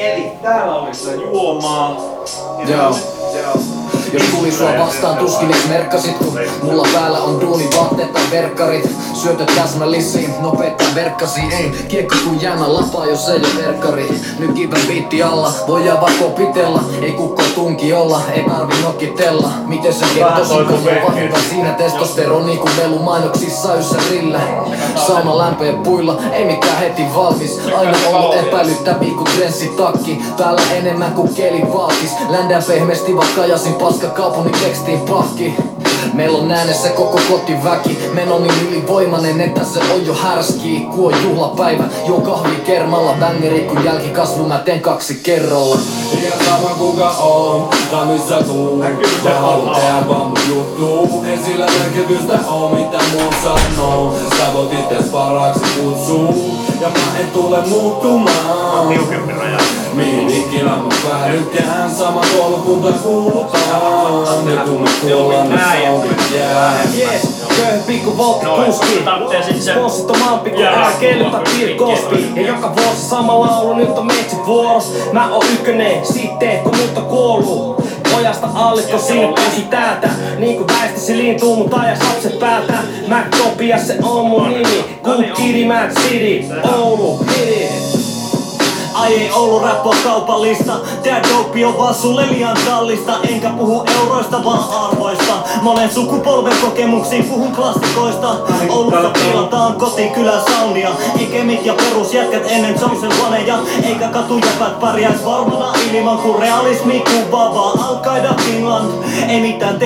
Eli täällä olisi juomaa. Joo. Jos tuli sua vastaan tuskin edes merkkasit kun Mulla päällä on duuni vaatteet tai verkkarit. Syötöt täsmällisiin, nopeet verkkasi Ei. Kiekko kun jäämä lapaa jos ei oo verkkari. Nyt kivän biitti alla, voidaan vaan kopitella Ei kukko tunki olla, ei tarvi nokitella Miten se kun jo vahinta siinä testosteroni Kun melu mainoksissa yssärillä Sauma lämpöä puilla, ei mikään heti valmis. Aina ollut epäilyttäviä kuin trenssitakki Päällä enemmän kuin keli vaatis Ländän pehmesti vaikka kajasin paska kaupungin tekstiin pakki Meillä on äänessä koko kotiväki. Meno niin ylivoimainen, että se on jo härski. Ku on juhlapäivä, juo kahvi kermalla. Bängeri kun jälkikasvu mä teen kaksi kerralla. Ja sama kuka on, tai missä tuu. Mä haluun tehdä vaan mun juttu. Ei sillä merkitystä oo mitä muut sanoo. Sä voit itses paraaksi kutsuu Ja mä en tule muuttumaan. Tiukempi raja. Mihin ikinä mä päädykään Sama koulukunta kuulutaan Ja kun me kuullaan ne soundit jää Yes, köyhä pikku voltti kuski on maanpikku, Jää, älä kellytä kuuluu, kirkkosti Ja joka vuosi sama laulu, nyt on metsi vuoros Mä oon ykkönen, sitten kun mut on kuollut. Ojasta allikko sinne pääsi täältä. Niin kuin väistäsi liintuu mut ajas lapset päätä Mac Topias se on mun nimi. Good Kitty Mac City, Oulu, hit it. Ai ei Oulu räppä kaupallista Tää dope on vaan sulle liian kallista. Enkä puhu euroista vaan arvoista. Monen sukupolven kokemuksiin puhun klassikoista. Oulussa piilataan kotikylän soundia Ikemit ja perusjätkät ennen Johnson vaneja. Eikä katujäpät pärjäis varmana ilman Kun realismi kuvaa vaan Al-Qaida Finland. Ei mitään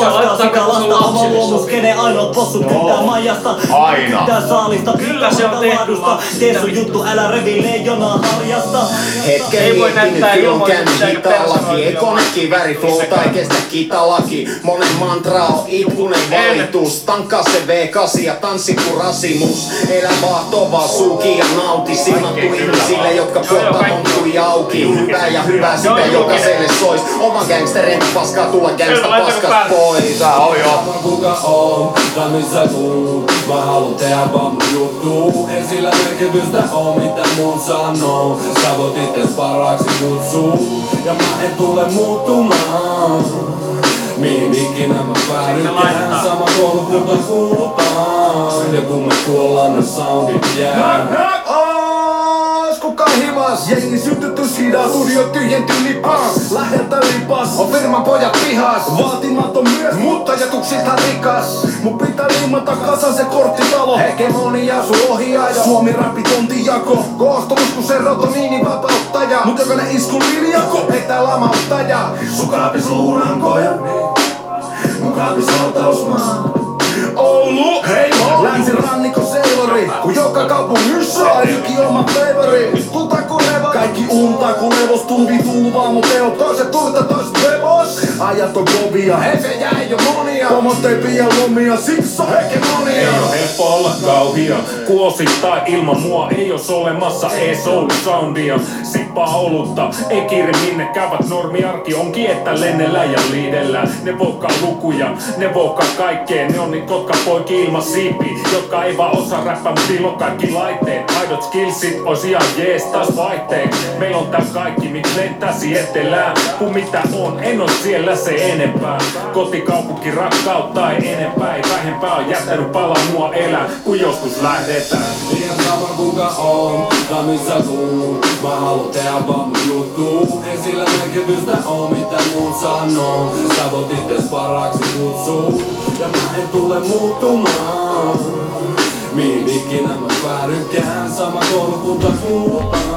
paskaa laittakaa Sitä lasta. oma luomus Kenen ainoat possut kyttää maijasta. Aina. Kyttää saalista Kyllä se on tehty. Tee sun juttu, älä revi leijonaa harjasta. Hetken Ei voi näyttää eikä hitalaki. Ei kone kiväri flow tai kestä kitalaki. Monen mantra on itkunen valitus. Tankkaa se V8 ja tanssi kuin rasimus. Elä vaan tovaa suuki ja nauti. Siunattu ihmisille, jotka puolta monttui auki. Hyvää ja hyvää sitä jokaiselle sois. Oman gangsterin paskaa tulla gangsta päälle. pois. Tää on jo. Kuka on, tai missä tuu Mä haluun tehdä vaan mun juttu. Ei sillä merkitystä oo mitä muut sanoo. Sä voit itses paraaksi kutsuu Ja mä en tule muuttumaan. Mihin ikinä mä päädykään Sama koulukunta kuulutaan Ja kun me kuollaan ne soundit jää Ois kuka himas Jengi sytytty sidaa Studio tyhjenty lipas Läheltä lipas On firman pojat pihas. Vaatimaton mies Mutta jatuksilta rikas. Mun pitää liimata kasan se korttitalo. Hegemonia sun ohjaaja. Suomi rapi tonti jako. Koostumus kun serotoniini vapauttaja. Mut jokainen isku linjako Heitä lamauttaja. Sun kaapis luurankoja Mun kaapis hautausmaa Oulu, hei ho! Länsirannikko seilori, kun joka kaupungissa on yksi oma flavori. Tuta kaikki untaa kun levos mut teot toiset turta toiset levos. Ajat on kovia, hefejä ei oo monia. Pomot ei pidä lomia, siksi on hegemonia. Ei oo helppo olla kauhia, kuosittain ilman mua ei os olemassa ees Oulu soundia. Sippaa olutta, ei kiire minne käyvät normiarki onkin että lennellä ja liidellä. Ne voikaa lukuja, ne voikaa kaikkeen, ne on niin kotka poiki ilman siipi, jotka ei vaan osaa räppää, mut on kaikki laitteet. Aidot skillsit ois ihan jees taas vaihteet. Meillä on tää kaikki, miksi lentäsi etelään, kun mitä on, en oo siellä se enempää. Kotikaupunki rakkautta ei enempää, ei vähempää on jättänyt palaa mua elää, kun joskus lähdetään. Liian sama kuka on, tai missä tuu Mä haluun tehdä vaan mun juttu. Ei sillä merkitystä oo mitä muut sanoo. Sä voit itses paraaksi kutsuu Ja mä en tule muuttumaan. Mihin ikinä mä päädykään. Sama koulukunta kuulutaan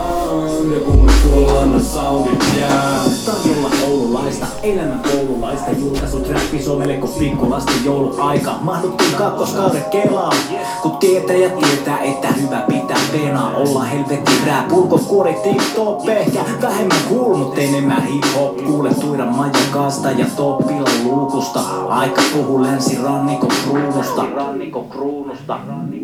Ja kun me kuullaan ne soundit jää. Tarjolla oululaista, elämän koululaista Julkaisut räppi Suomelle kun pikkulasten jouluaika Mahduttiin kakkoskauden kelaa Kun tietäjä tietää, että hyvä pitää penaa Olla helvetin rap, ulkokuori tip-top Ehkä vähemmän mut enemmän hip-hop. Kuule tuida majakasta ja toppila luukusta. Aika puhu länsirannikon kruunusta. Rannikon kruunusta, rannikon kruunusta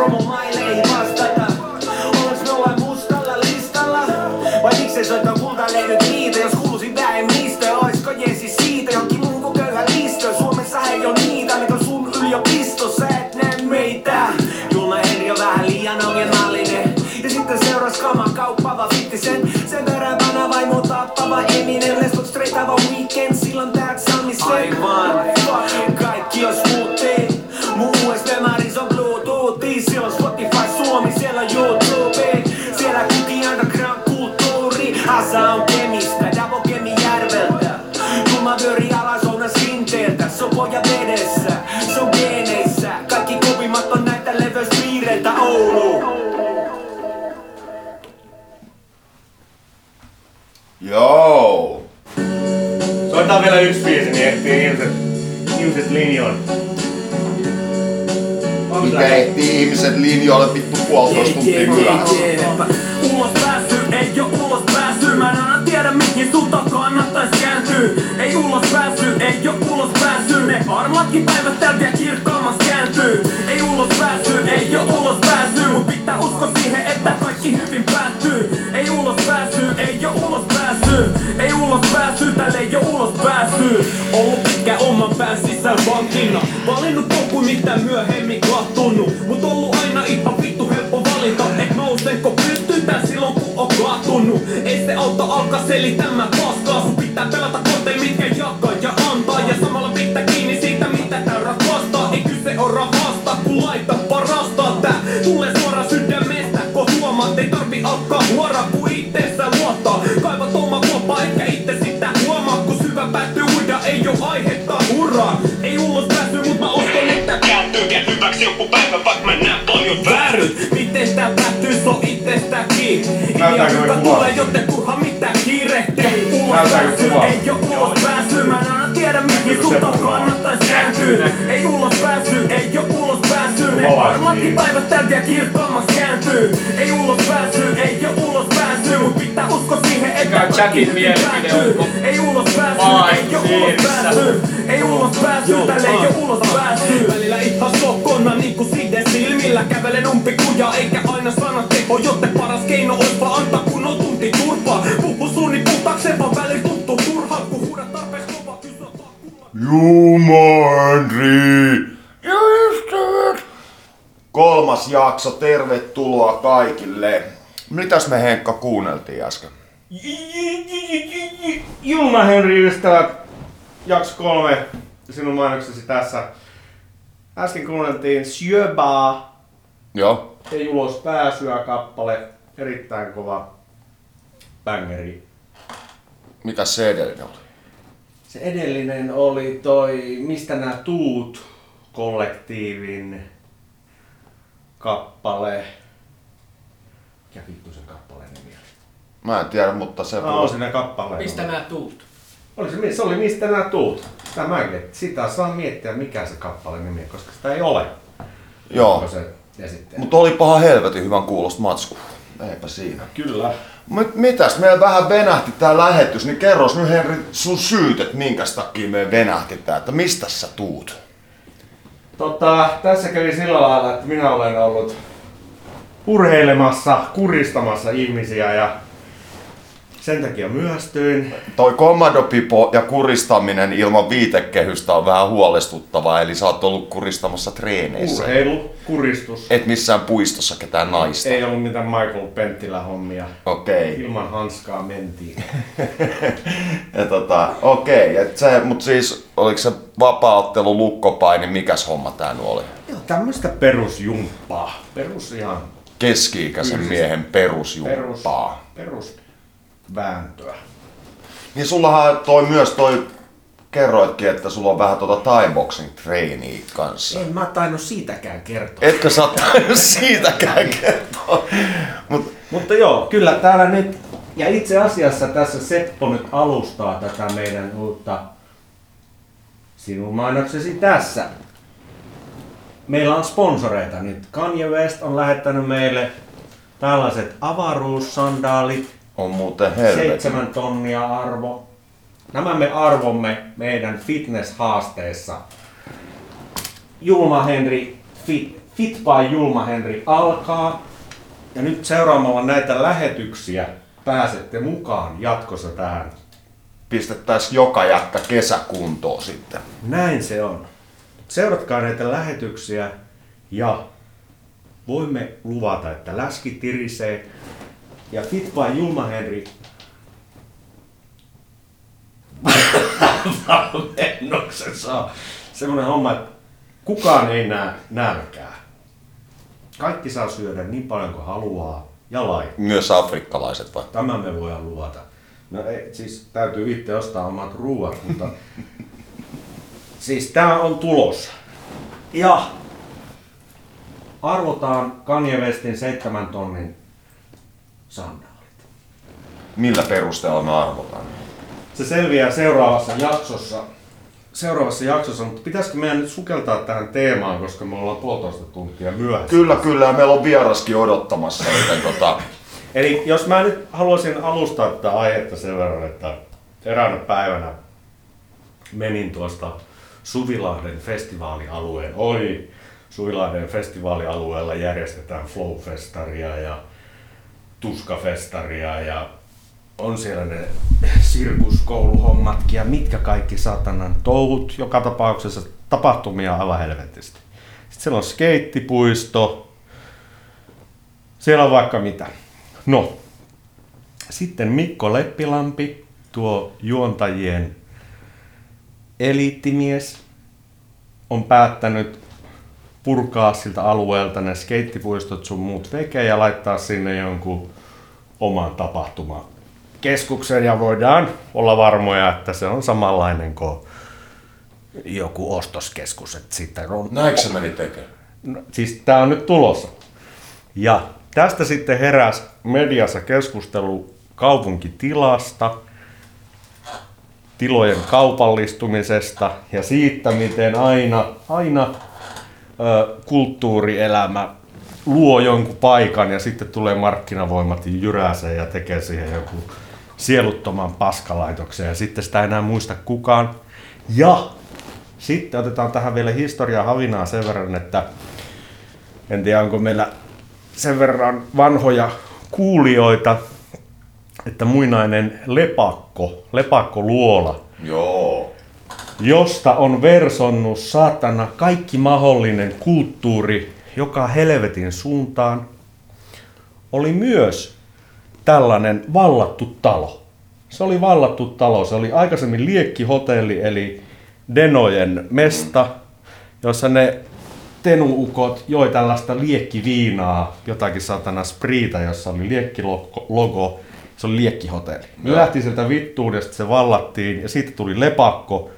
promomaille ei vastata. Oleks me vain mustalla listalla. Vai miksei soita kultalevy niitä? Jos Oisko Jesi siitä? Jonkin muu kuin köyhä listö. Suomessa ei oo niitä Mitä sun yliopisto. Sä et näe meitä. Julma eri on vähän liian ongelmallinen. Ja sitten seuras kaman kauppava sen. Verran vanha vaimo tappava Eminem Let's on straight out of weekend. Silloin tää Oulu Joo. Soitetaan vielä yksi biisi, niin ehtii ihmiset, ihmiset linjoon. Mitä ehtii ihmiset linjoille vittu puolitoista tuntia myöhässä? Ulos pääsy, ei oo ulos pääsy Mä en aina tiedä mihin sulta kannattais kääntyy Ei ulos pääsy, ei oo ulos pääsy Ne harmaatkin päivät täältä ja kirkkaammas kääntyy. Ei ulos pääsy, ei oo ulos pitää usko siihen, että kaikki hyvin päättyy. Ei ulos pääsy, ei oo ulos pääsy Ei ulos pääsy, tälle ei oo ulos pääsy Ollut pitkä oman pään sisällä vankina Valinnut polku mitä myöhemmin kattunut. Mut ollut aina ihan vittu helppo valinta Et nousenko pystytään silloin kun on kaatunut Ei se auta alkaa selittämään paskaa. Sun pitää pelata kortteja mitkä jakaa ja antaa. Ja ei tarvi alkaa huoraa kun itteensä luottaa Kaivat oma kuoppa etkä itse sitä huomaa. Kun syvä päättyy uida ei oo aihetta hurraa. Ei ulos pääsy mut mä uskon että kääntyy Vien hyväksi joku päivä vaikka mä näen paljon vääryt Miten tää päättyy se on itsestä kiinni. Idea Näyttääkö hyvä tulee joten turha mitään kiirehtii. Ulos pääsy ei oo ulos pääsy. Mä en aina tiedä mihin sulta kannattais kääntyä Ei ulos pääsy, ei oo ulos pääsy Ne harmaatkin päivät täältä ja kirkkaammas kääntyy. Ei ulos pääsy, ei oo ulos pääsy Mut pitää usko siihen, että on Jackin hyvin mielipide? Onko Ei ulos pääsy, ei oo ulos pääsy. Ei ulos pääsy, tälle ei oo ulos pääsy. Välillä ihan sokkona niinku side silmillä. Kävelen umpikuja eikä aina sana teho Joten paras keino ois vaan antaa kunnon tunti turpaa. Puhu suuni puhtaakseen vaan välillä tuntuu turhaa Kun huudat tarpeeksi kovaa kysyä Jumanri. Kolmas jakso, tervetuloa kaikille. Mitäs me Henkka kuunneltiin äsken? Julma Henri ystävät, jakso kolme, sinun mainoksesi tässä. Äsken kuunneltiin Sjöbaa, Joo. ei ulos pääsyä kappale, erittäin kova bängeri. Mikä se edellinen oli? Se edellinen oli toi Mistä nää tuut kollektiivin kappale. Mikä vittu sen kappaleen nimi oli? Mä en tiedä, mutta se... Mä oon siinä kappaleen. Mistä nää tuut? Oli se, se oli Mistä nää tuut. Sitä mäkin, sitä saa miettiä mikä se kappaleen nimi, on, koska sitä ei ole. Joo. Mutta oli paha helvetin hyvän kuulosta matsku. Eipä siinä. Kyllä. Mut mitäs, meillä vähän venähti tää lähetys, niin kerros nyt Henri sun syyt, että minkä takia me venähti tää, että mistä sä tuut? Tota, tässä kävi sillä lailla, että minä olen ollut urheilemassa, kuristamassa ihmisiä ja sen takia myöhästyin. Toi kommandopipo ja kuristaminen ilman viitekehystä on vähän huolestuttavaa, eli sä oot ollut kuristamassa treeneissä. Urheilu, kuristus. Et missään puistossa ketään naista. Ei ollut mitään Michael Penttilä hommia. Okei. Ilman hanskaa mentiin. Ja tota, okei, et se, mut siis oliko se vapaaottelu lukkopaini, mikäs homma tää nyt oli? Tämmöistä perusjumppaa. Perus ihan Keski-ikäisen Fyysistä. miehen perus, perusjumppaa. Perusvääntöä. Niin sullahan toi myös toi, kerroitkin, että sulla on vähän tota Thai boxing treeniä kanssa. En mä tainnut siitäkään kertoa. Etkö sä tainnut siitäkään kertoa? Mut, Mutta joo, kyllä täällä nyt, ja itse asiassa tässä Seppo nyt alustaa tätä meidän uutta sinun mainoksesi tässä. Meillä on sponsoreita nyt. Kanye West on lähettänyt meille tällaiset avaruussandaalit, on muuten helvetin. seitsemän tonnia arvo. Nämä me arvomme meidän fitness-haasteessa. Julma Henri, Fit, Fit by Julma Henri alkaa. Ja nyt seuraamalla näitä lähetyksiä pääsette mukaan jatkossa tähän. Pistettäis joka jätkä kesäkuntoon sitten. Näin se on. Seuratkaa näitä lähetyksiä ja voimme luvata, että läski tirisee Ja Fit by Julma Henri valmennuksen saa semmoinen homma, että kukaan ei näe nälkää. Kaikki saa syödä niin paljon kuin haluaa ja laittaa. Myös afrikkalaiset vai? Tämän me voidaan luvata. No ei, siis täytyy itse ostaa omat ruuat, mutta siis tää on tulos. Ja arvotaan Kanye Westin 7 tonnin sandaalit. Millä perusteella me arvotaan? Se selviää seuraavassa jaksossa. Seuraavassa jaksossa, mutta pitäisikö meidän nyt sukeltaa tähän teemaan, koska me ollaan puolitoista tuntia myöhässä. Kyllä, kyllä. ja Meillä on vieraskin odottamassa. Joten tota, Eli jos mä nyt haluaisin alustaa tätä aihetta sen verran, että eräänä päivänä menin tuosta Suvilahden festivaalialueen ohi. Suvilahden festivaalialueella järjestetään Flow-festaria ja Tuskafestaria ja on siellä ne sirkuskouluhommatkin ja mitkä kaikki satanan touhut. Joka tapauksessa tapahtumia aivan helvetisti. Sitten siellä on skeittipuisto, siellä on vaikka mitä. No, sitten Mikko Leppilampi, tuo juontajien eliittimies, on päättänyt purkaa siltä alueelta ne skeittipuistot sun muut veke ja laittaa sinne jonkun oman tapahtumakeskuksen ja voidaan olla varmoja, että se on samanlainen kuin joku ostoskeskus. Että sitten on näinkö se meni tekemään? No, siis tämä on nyt tulossa. Ja tästä sitten heräsi mediassa keskustelu kaupunkitilasta, tilojen kaupallistumisesta ja siitä, miten aina, aina kulttuurielämä luo jonkun paikan ja sitten tulee markkinavoimat ja jyräsee ja tekee siihen joku sieluttoman paskalaitoksen ja sitten sitä ei enää muista kukaan. Ja sitten otetaan tähän vielä historiaa havinaa sen verran, että en tiedä onko meillä sen verran vanhoja kuulijoita, että muinainen lepakko, lepakkoluola, Joo. Josta on versonnut saatana kaikki mahdollinen kulttuuri joka helvetin suuntaan, oli myös tällainen vallattu talo. Se oli vallattu talo. Se oli aikaisemmin liekkihotelli, eli Denojen mesta, jossa ne tenuukot joi tällaista liekkiviinaa, jotakin satana spriita, jossa oli liekkilogo. Se oli liekkihotelli. Ne lähti sieltä vittuudesta, se vallattiin ja siitä tuli lepakko.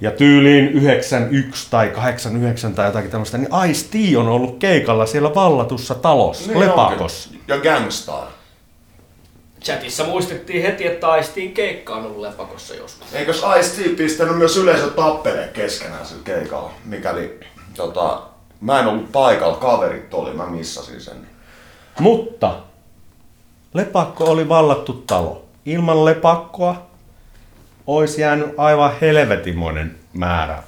Ja tyyliin 91 tai 89 tai jotakin tämmöistä, niin Ice-T on ollut keikalla siellä vallatussa talossa, Niin lepakossa. onkin. Ja Gangstar. Chatissa muistettiin heti, että Aistiin keikka on ollut lepakossa joskus. Eikös Ice-T pistänyt myös yleisö tappelee keskenään sillä keikalla? Mikäli tota, mä en ollut paikalla, kaverit oli, mä missasin sen. Mutta lepakko oli vallattu talo. Ilman lepakkoa olisi jäänyt aivan helvetimoinen määrä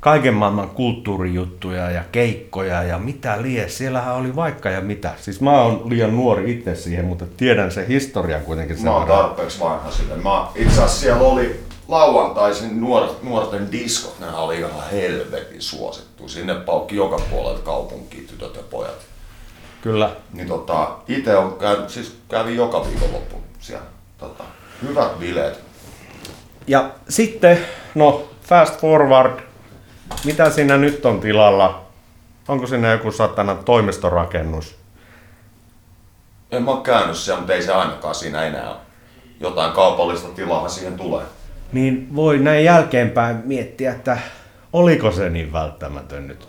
kaiken maailman kulttuurijuttuja ja keikkoja ja mitä lie. Siellähän oli vaikka ja mitä. Siis mä oon liian nuori itse siihen, mutta tiedän sen historian kuitenkin sen Mä oon tarpeeksi vanha sille. Mä, itse asiassa siellä oli lauantaisin nuoret, nuorten diskot, nämä oli ihan helvetin suosittu. Sinne paukki joka puolelta kaupunkiin tytöt ja pojat. Kyllä. Niin tota, itse on käynyt, siis kävin joka viikonloppu siellä. Tota, hyvät bileet. Ja sitten, no fast forward, mitä siinä nyt on tilalla? Onko siinä joku satana toimistorakennus? En mä oo käynyt siellä, mutta ei se ainakaan siinä enää ole. Jotain kaupallista tilaa siihen tulee. Niin voi näin jälkeenpäin miettiä, että oliko se niin välttämätön nyt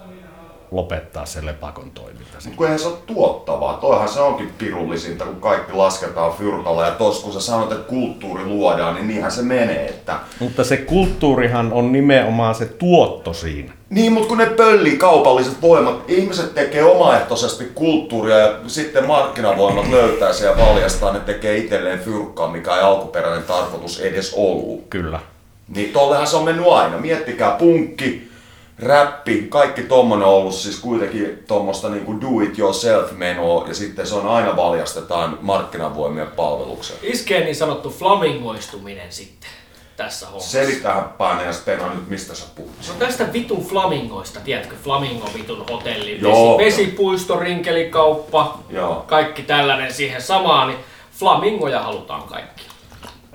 lopettaa se lepakon toiminta. Mut kun eihän se ole tuottavaa. Toihan se onkin pirullisinta, kun kaikki lasketaan fyrkalla. Ja tos kun sä sanot, että kulttuuri luodaan, niin niinhän se menee. Että... Mutta se kulttuurihan on nimenomaan se tuotto siinä. Niin, mutta kun ne pöllii kaupalliset voimat, ihmiset tekee omaehtoisesti kulttuuria ja sitten markkinavoimat löytää sen ja valjastaa, ne tekee itselleen fyrkkaa, mikä ei alkuperäinen tarkoitus edes ollut. Kyllä. Niin tollehan se on mennyt aina. Miettikää punkki, räppi, kaikki tommonen on ollut siis kuitenkin tuommoista niinku do it yourself menoa ja sitten se on aina valjastetaan markkinavoimien palvelukseen. Iskee niin sanottu flamingoistuminen sitten. tässä hommassa. Selitähän Paane ja Spena nyt, mistä sä puhut. On tästä vitun flamingoista, tiedätkö? Flamingo vitun hotelli, Joo. vesi, vesipuisto, rinkelikauppa, Joo. kaikki tällainen siihen samaan, niin flamingoja halutaan kaikki.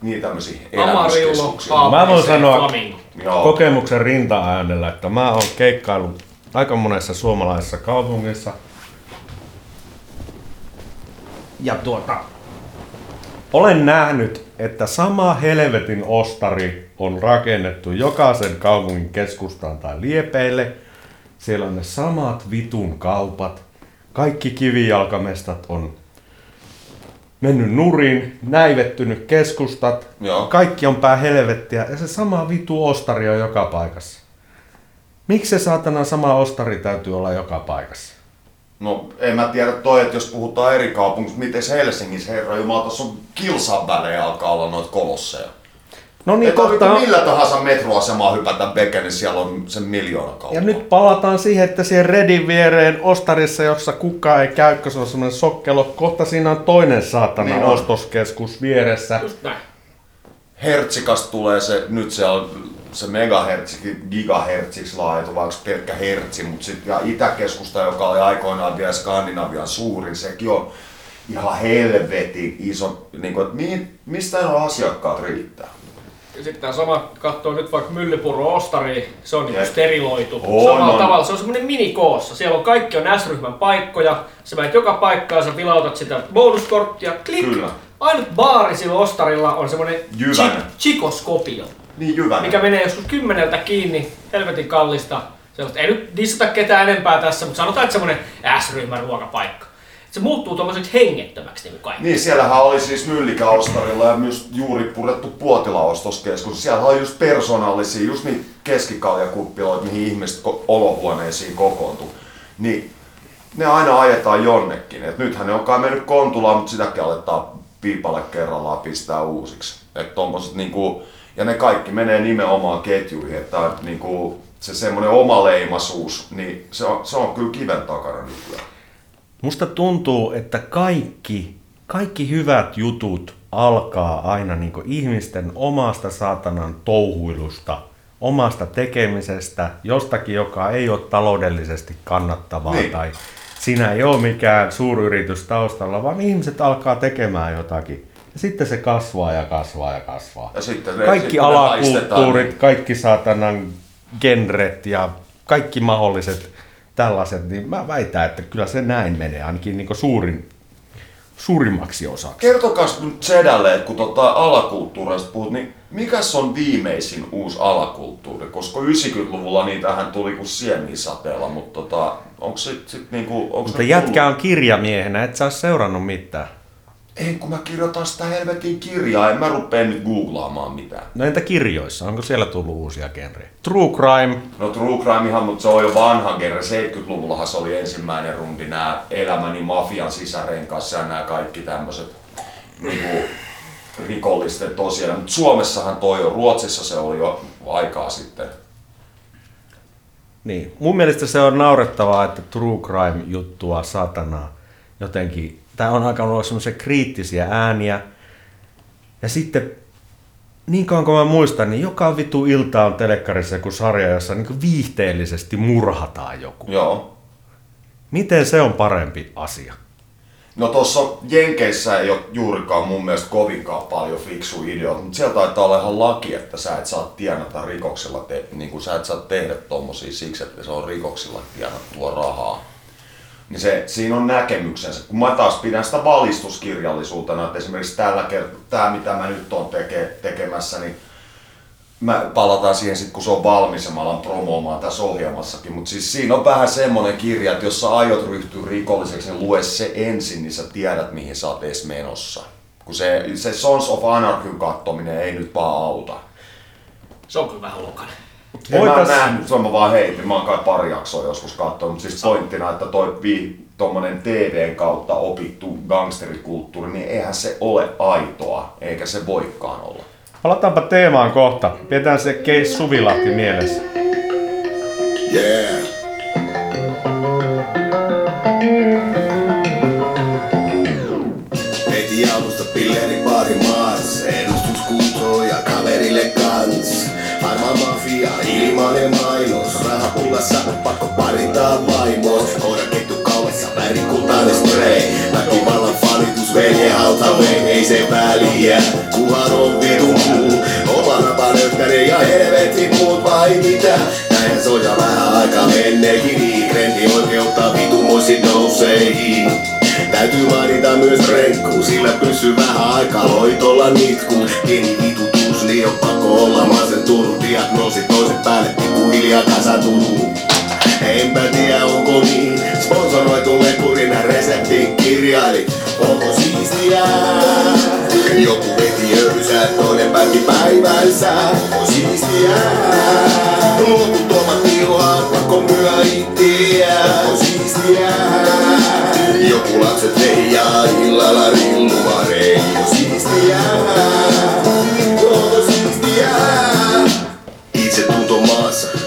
Niin tämmöisiä elämyskeskuksia. Mä voin sanoa. Joo. kokemuksen rinta-äänellä, että mä oon keikkaillut aika monessa suomalaisessa kaupungissa. Ja tuota, olen nähnyt, että sama helvetin ostari on rakennettu jokaisen kaupungin keskustaan tai liepeille. Siellä on ne samat vitun kaupat. Kaikki kivijalkamestat on mennyt nurin, näivettynyt keskustat. Joo. Kaikki on pää helvettiä ja se sama vitu ostari on joka paikassa. Miksi se saatana sama ostari täytyy olla joka paikassa? No en mä tiedä toi, että jos puhutaan eri kaupungista, miten Helsingissä, herra Jumala, tuossa on kilsan välejä alkaa olla noita kolosseja. No niin, Ei kohta millä tahansa metroasemaa hypätä Beke, niin siellä on sen miljoona kauppaa. Ja nyt palataan siihen, että siihen Redin viereen ostarissa, jossa kukaan ei käy, kun se on semmoinen sokkelo. Kohta siinä on toinen saatana Niin on. ostoskeskus vieressä. Just näin. Hertsikas tulee se, nyt se on se megahertsi, gigahertsiksi laajentu, vaikka pelkkä hertsi, mutta sitten ja Itäkeskusta, joka oli aikoinaan vielä Skandinavian suurin, sekin on ihan helvetin iso, niin kuin, että mistä nuo asiakkaat riittää? Sitten tämä sama katsoo nyt vaikka Myllypuro Ostari, se on niinku steriloitu. On, Samalla on. tavalla, se on semmoinen minikoossa. Siellä on kaikki on S-ryhmän paikkoja. Sä menet joka paikkaan, sä vilautat sitä bonuskorttia, klik. Kyllä. Ainut baari sillä Ostarilla on semmoinen chikoskopio, Niin jyvänä. mikä menee joskus kymmeneltä kiinni, helvetin kallista. Sellaista, ei nyt dissata ketään enempää tässä, mutta sanotaan, että semmoinen S-ryhmän ruokapaikka. Se muuttuu tommoseksi hengettömäksi niin kuin kaikki. Niin, siellähän oli siis Myllikä-ostarilla ja myös juuri purettu Puotila-ostoskeskus. Siellä oli just persoonallisia, just niitä keskikaljakuppiloita, mihin ihmiset olohuoneisiin kokoontuu. Niin ne aina ajetaan jonnekin. Et nythän ne on kai mennyt Kontulaan, mutta sitäkin aletaan piipalle kerrallaan pistää uusiksi. Et tommoset niinku, ja ne kaikki menee nimenomaan ketjuihin, että niinku, se semmoinen omaleimaisuus, niin se on, se on kyllä kiven takana nykyään. Musta tuntuu, että kaikki, kaikki hyvät jutut alkaa aina niin ihmisten omasta saatanan touhuilusta, omasta tekemisestä, jostakin, joka ei ole taloudellisesti kannattavaa Niin. tai siinä ei ole mikään suuryritys taustalla, vaan ihmiset alkaa tekemään jotakin. Ja sitten se kasvaa ja kasvaa ja kasvaa. Ja sitten ne- kaikki sitten ne alakulttuurit, paistetaan. kaikki saatanan genret ja kaikki mahdolliset tällaiset, niin mä väitän, että kyllä se näin menee, ainakin niin suurin, suurimmaksi osaksi. Kertokas nyt Sedälle, että kun tota alakulttuureista puhut, niin mikäs on viimeisin uusi alakulttuuri? Koska 90-luvulla niitähän tuli kuin sieniä sateella, mutta tota, onko sit, sit niinku, onko Mutta jätkä on kirjamiehenä, et sä oo seurannut mitään. Ei, kun mä kirjoitan sitä helvetin kirjaa, en mä rupea nyt googlaamaan mitään. No entä kirjoissa, onko siellä tullut uusia genrejä? True crime, No True Crime ihan, mutta se on jo vanha genre. 70-luvullahan se oli ensimmäinen rundi, nämä elämäni mafian sisäreen kanssa ja nämä kaikki tämmöiset niinku, rikollisten tosiaan. Mutta Suomessahan toi on, Ruotsissa se oli jo aikaa sitten. Niin, mun mielestä se on naurettavaa, että true crime juttua satanaa jotenkin. Tää on alkanut olla semmoisia kriittisiä ääniä. Ja sitten niin kauan kuin mä muistan, niin joka vitu ilta on telekkarissa joku sarja, jossa niin viihteellisesti murhataan joku. Joo. Miten se on parempi asia? No tuossa Jenkeissä ei ole juurikaan mun mielestä kovinkaan paljon fiksu ideoita, mutta siellä taitaa olla ihan laki, että sä et saa tienata rikoksilla, te, niin kuin sä et saa tehdä tommosia siksi, että se on rikoksilla tienattua rahaa. Niin se, siinä on näkemyksensä. Kun mä taas pidän sitä valistuskirjallisuutena, että esimerkiksi tällä kertaa, tämä mitä mä nyt on teke, tekemässä, niin mä palataan siihen sitten, kun se on valmis ja mä alan promoomaan tässä ohjelmassakin. Mutta siis siinä on vähän semmonen kirja, että jos sä aiot ryhtyä rikolliseksi, niin lue se ensin, niin sä tiedät, mihin sä oot edes menossa. Kun se, se Sons of Anarchyn kattominen ei nyt vaan auta. Se on kyllä vähän lokainen. En mä Voitais- nähnyt, se on mä vaan heitin. Mä oon kai pari jaksoa joskus katsonut, mutta siis pointtina, että toi vi, tommonen TVn kautta opittu gangsterikulttuuri, niin eihän se ole aitoa, eikä se voikaan olla. Palataanpa teemaan kohta. Pidetään se Keis Suvilahti mielessä. Yeah. Harmaa mafia, ilmainen mainos. Rahapullassa pakko paritaa vaimos Koirakettu kaulassa, värikultainen spray. Väkivallan fanitus, velje hauta vein Ei se väliä, kuhan on vitun muu Oma napa nökkäri ja helvetti muut vai mitä? Näinhän se on ja vähän aika menneekin. Niin Trendi oikeuttaa vitun muistin nouseihin. Täytyy mainita myös renkku, sillä pysyy vähän aika loitolla nitku Pieni vitutus, niin on pakko olla masentunut Diagnoosi toiset päälle, tipu hiljaa kasatunut Enpä tiedä onko niin, sponsoroitu lekurina reseptin kirjaili Onko siistiä? Joku veti öysää, toinen päätti päivänsä On siistiä? Loputtomat tilat, pakko myö ittiä On siistiä? Joku lapset leijaa illalla rilluvareen On siistiä, on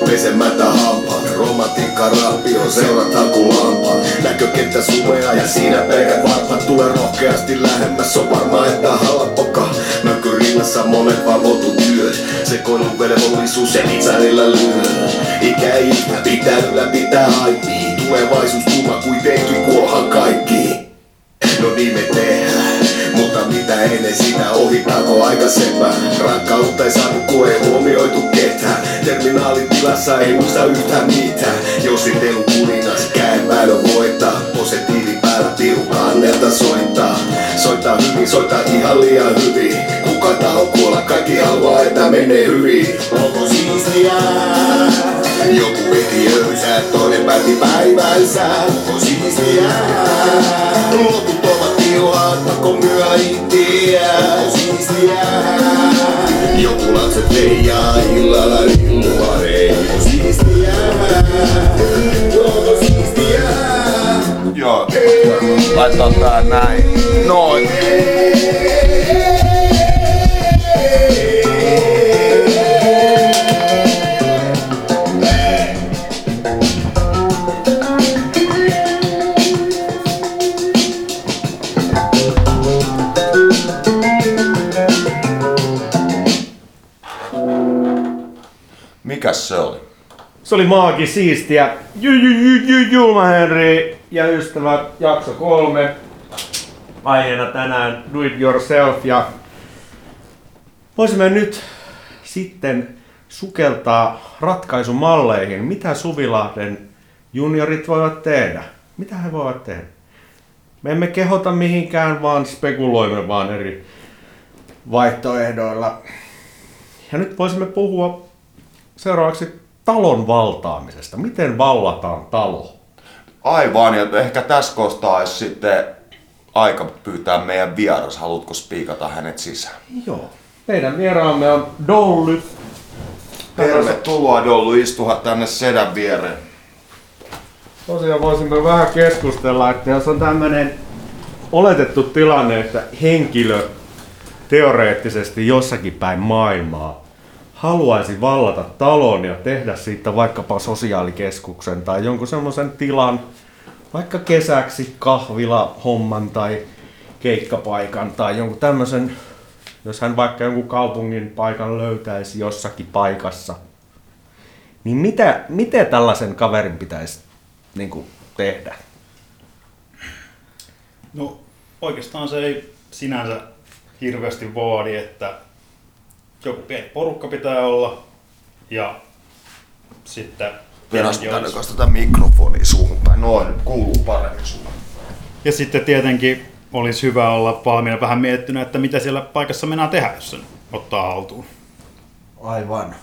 pesemättä hampaat Romantiikka rappio, seurataan kuin lampaat Näkökenttä sumea ja siinä pelkät varpat Tule rohkeasti lähemmäs, on varma että hallapokka Mökky rinnassa monet valvotut työt Sekoilun velvollisuus ja itsärillä lyö. Ikä ei pitää yllä pitää haipii. Tulevaisuus kuuma kuitenkin kuohan kaikki. No niin me tehdään mitä ennen sitä ohitaako aika sepä. Rakkautta ei saanut kun ei huomioitu ketään. Terminaalin tilassa ei muista yhtään mitään. Jossitelu kuningas, käen päällä voittaa. Positiivi päällä piru kannelta soittaa. Soittaa hyvin, soittaa ihan liian hyvin. Kuka taho kuolla, kaikki haluaa että menee hyvin. Onko siistiä? Joku veti öysää, toinen päätti päivänsä. On siistiä Loputtomat tilat, pakko myö siistiä Joku lapset leijaa illalla On siistiä siistiä Joo, laitetaan tää näin. Noin. Se oli maagi siistiä. Ju, ju, ju, ju, Julma Henry ja ystävät, jakso kolme. Aiheena tänään Do It Yourself ja voisimme nyt sitten sukeltaa ratkaisumalleihin. Mitä Suvilahden juniorit voivat tehdä? Mitä he voivat tehdä? Me emme kehota mihinkään, vaan spekuloimme vaan eri vaihtoehdoilla. Ja nyt voisimme puhua seuraavaksi talon valtaamisesta. Miten vallataan talo? Aivan, ja ehkä tässä kohtaa olisi sitten aika pyytää meidän vieras. Haluatko spiikata hänet sisään? Joo. Meidän vieraamme on Dolly. Tervetuloa Dollu istuha tänne sedän viereen. Tosiaan voisimme vähän keskustella, että jos on tämmöinen oletettu tilanne, että henkilö teoreettisesti jossakin päin maailmaa haluaisi vallata talon ja tehdä siitä vaikkapa sosiaalikeskuksen tai jonkun semmoisen tilan, vaikka kesäksi kahvila homman tai keikkapaikan tai jonkun tämmöisen, jos hän vaikka jonkun kaupungin paikan löytäisi jossakin paikassa, niin mitä, mitä tällaisen kaverin pitäisi niin kuin, tehdä? No oikeastaan se ei sinänsä hirveästi vaadi, että joku pieni porukka pitää olla ja sitten... Nykäistä tätä mikrofonia suuhun päin. Noin, kuuluu paremmin sulle. Ja sitten tietenkin olisi hyvä olla valmiina vähän miettinyt, että mitä siellä paikassa mennään tehdä, jos sen ottaa haltuun. Aivan.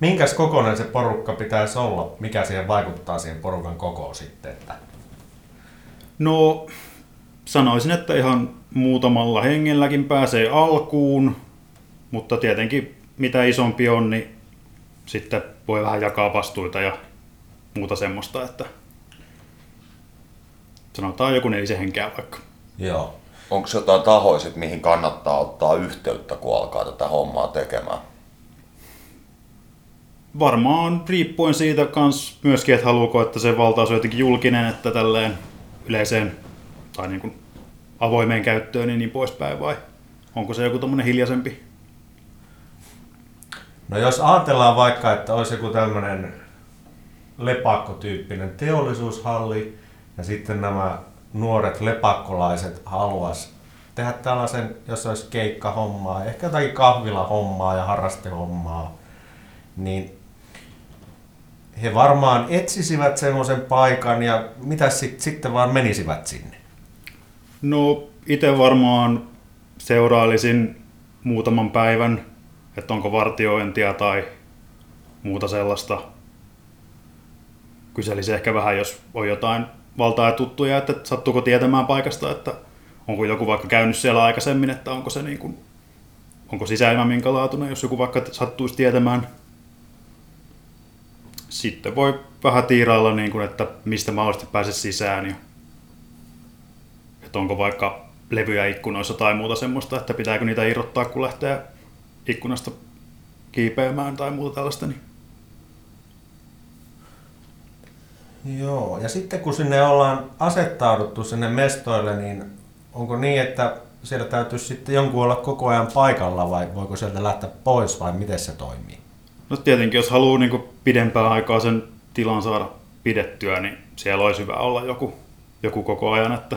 Minkäs kokoinen se porukka pitäisi olla? Mikä siihen vaikuttaa siihen porukan kokoon sitten? Että... No, sanoisin, että ihan muutamalla hengelläkin pääsee alkuun, mutta tietenkin mitä isompi on, niin sitten voi vähän jakaa vastuita ja muuta semmoista, että sanotaan joku nelisen henkeä vaikka. Joo. Onko jotain tahoja, sit, mihin kannattaa ottaa yhteyttä, kun alkaa tätä hommaa tekemään? Varmaan riippuen siitä kans myöskin, että haluuko, että se valtaus on jotenkin julkinen, että tälleen yleiseen tai niin kuin avoimeen käyttöön ja niin poispäin vai onko se joku tommonen hiljaisempi? No jos ajatellaan vaikka, että olisi joku tämmöinen lepakkotyyppinen teollisuushalli ja sitten nämä nuoret lepakkolaiset haluaisi tehdä tällaisen, jos olisi keikkahommaa, ehkä jotakin kahvilahommaa ja harrastehommaa, niin he varmaan etsisivät semmoisen paikan ja mitä sit, sitten vaan menisivät sinne. No itse varmaan seurailisin muutaman päivän, että onko vartiointia tai muuta sellaista. Kyselisin ehkä vähän, jos on jotain valtaa ja tuttuja, että sattuuko tietämään paikasta, että onko joku vaikka käynyt siellä aikaisemmin, että onko se niin kuin, onko sisäilmä minkälaatuinen, jos joku vaikka sattuisi tietämään. Sitten voi vähän tiirailla, niin kuin, että mistä mahdollisesti pääse sisään ja että onko vaikka levyjä ikkunoissa tai muuta semmoista, että pitääkö niitä irrottaa, kun lähtee ikkunasta kiipeämään tai muuta tällaista. Niin Joo, ja sitten kun sinne ollaan asettauduttu sinne mestoille, niin onko niin, että siellä täytyy sitten jonkun olla koko ajan paikalla vai voiko sieltä lähteä pois vai miten se toimii? No tietenkin, jos haluaa niin pidempää aikaa sen tilan saada pidettyä, niin siellä olisi hyvä olla joku, joku koko ajan, että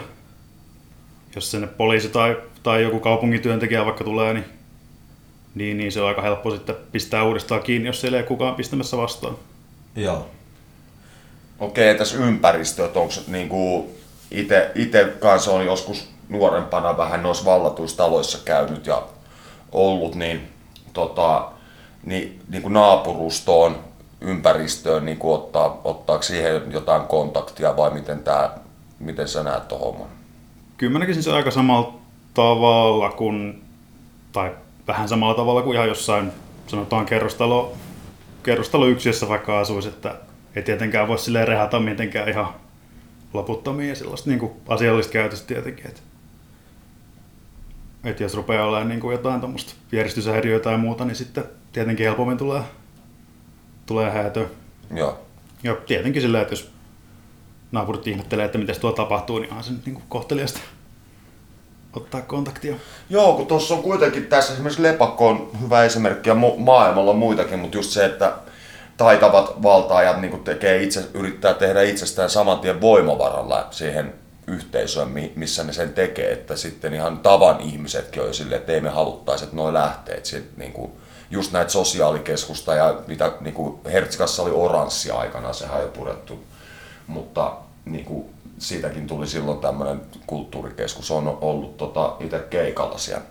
jos sinne poliisi tai, tai joku kaupungityöntekijä vaikka tulee, niin, niin, niin se on aika helppo sitten pistää uudestaan kiinni, jos siellä ei kukaan pistämässä vastaan. Joo. Okei, tässä ympäristö, että onko niinku ite, ite kanssa on joskus nuorempana vähän noissa vallatuissa taloissa käynyt ja ollut, niin, tota, niin, niin kuin naapurustoon, ympäristöön, niin kuin ottaa, ottaako siihen jotain kontaktia vai miten, tää, miten sä näet tuon homman? Kyllä mä näkisin se aika samalla tavalla kuin, tai vähän samalla tavalla kuin ihan jossain, sanotaan kerrostalo, kerrostaloyksiössä vaikka asuisi, että ei tietenkään voi silleen rehata mitenkään ihan loputtomiin ja sellaista niin kuin asiallista käytöstä tietenkin. Että, että jos rupeaa olemaan niin kuin jotain tuommoista järjestyshäiriöä tai muuta, niin sitten tietenkin helpommin tulee, tulee häätö. Joo. Ja tietenkin sillä, että jos naapurit ihmettelee, että mitä tuolla tapahtuu, niin onhan se nyt niin kohteliasta ottaa kontaktia. Joo, kun tuossa on kuitenkin tässä esimerkiksi lepakko on hyvä esimerkki ja maailmalla on muitakin, mutta just se, että taitavat valtaajat niin tekee itse, yrittää tehdä itsestään saman tien voimavaralla siihen yhteisöön, missä ne sen tekee, että sitten ihan tavan ihmisetkin on silleen, että ei me haluttaisi, että noin lähtee. Että niin kuin, just näitä sosiaalikeskusta ja mitä niin kuin Hertskassa oli oranssi aikana, sehän on jo purettu, mutta niin kuin, siitäkin tuli silloin tämmöinen kulttuurikeskus, on ollut tota, itse keikalla siellä.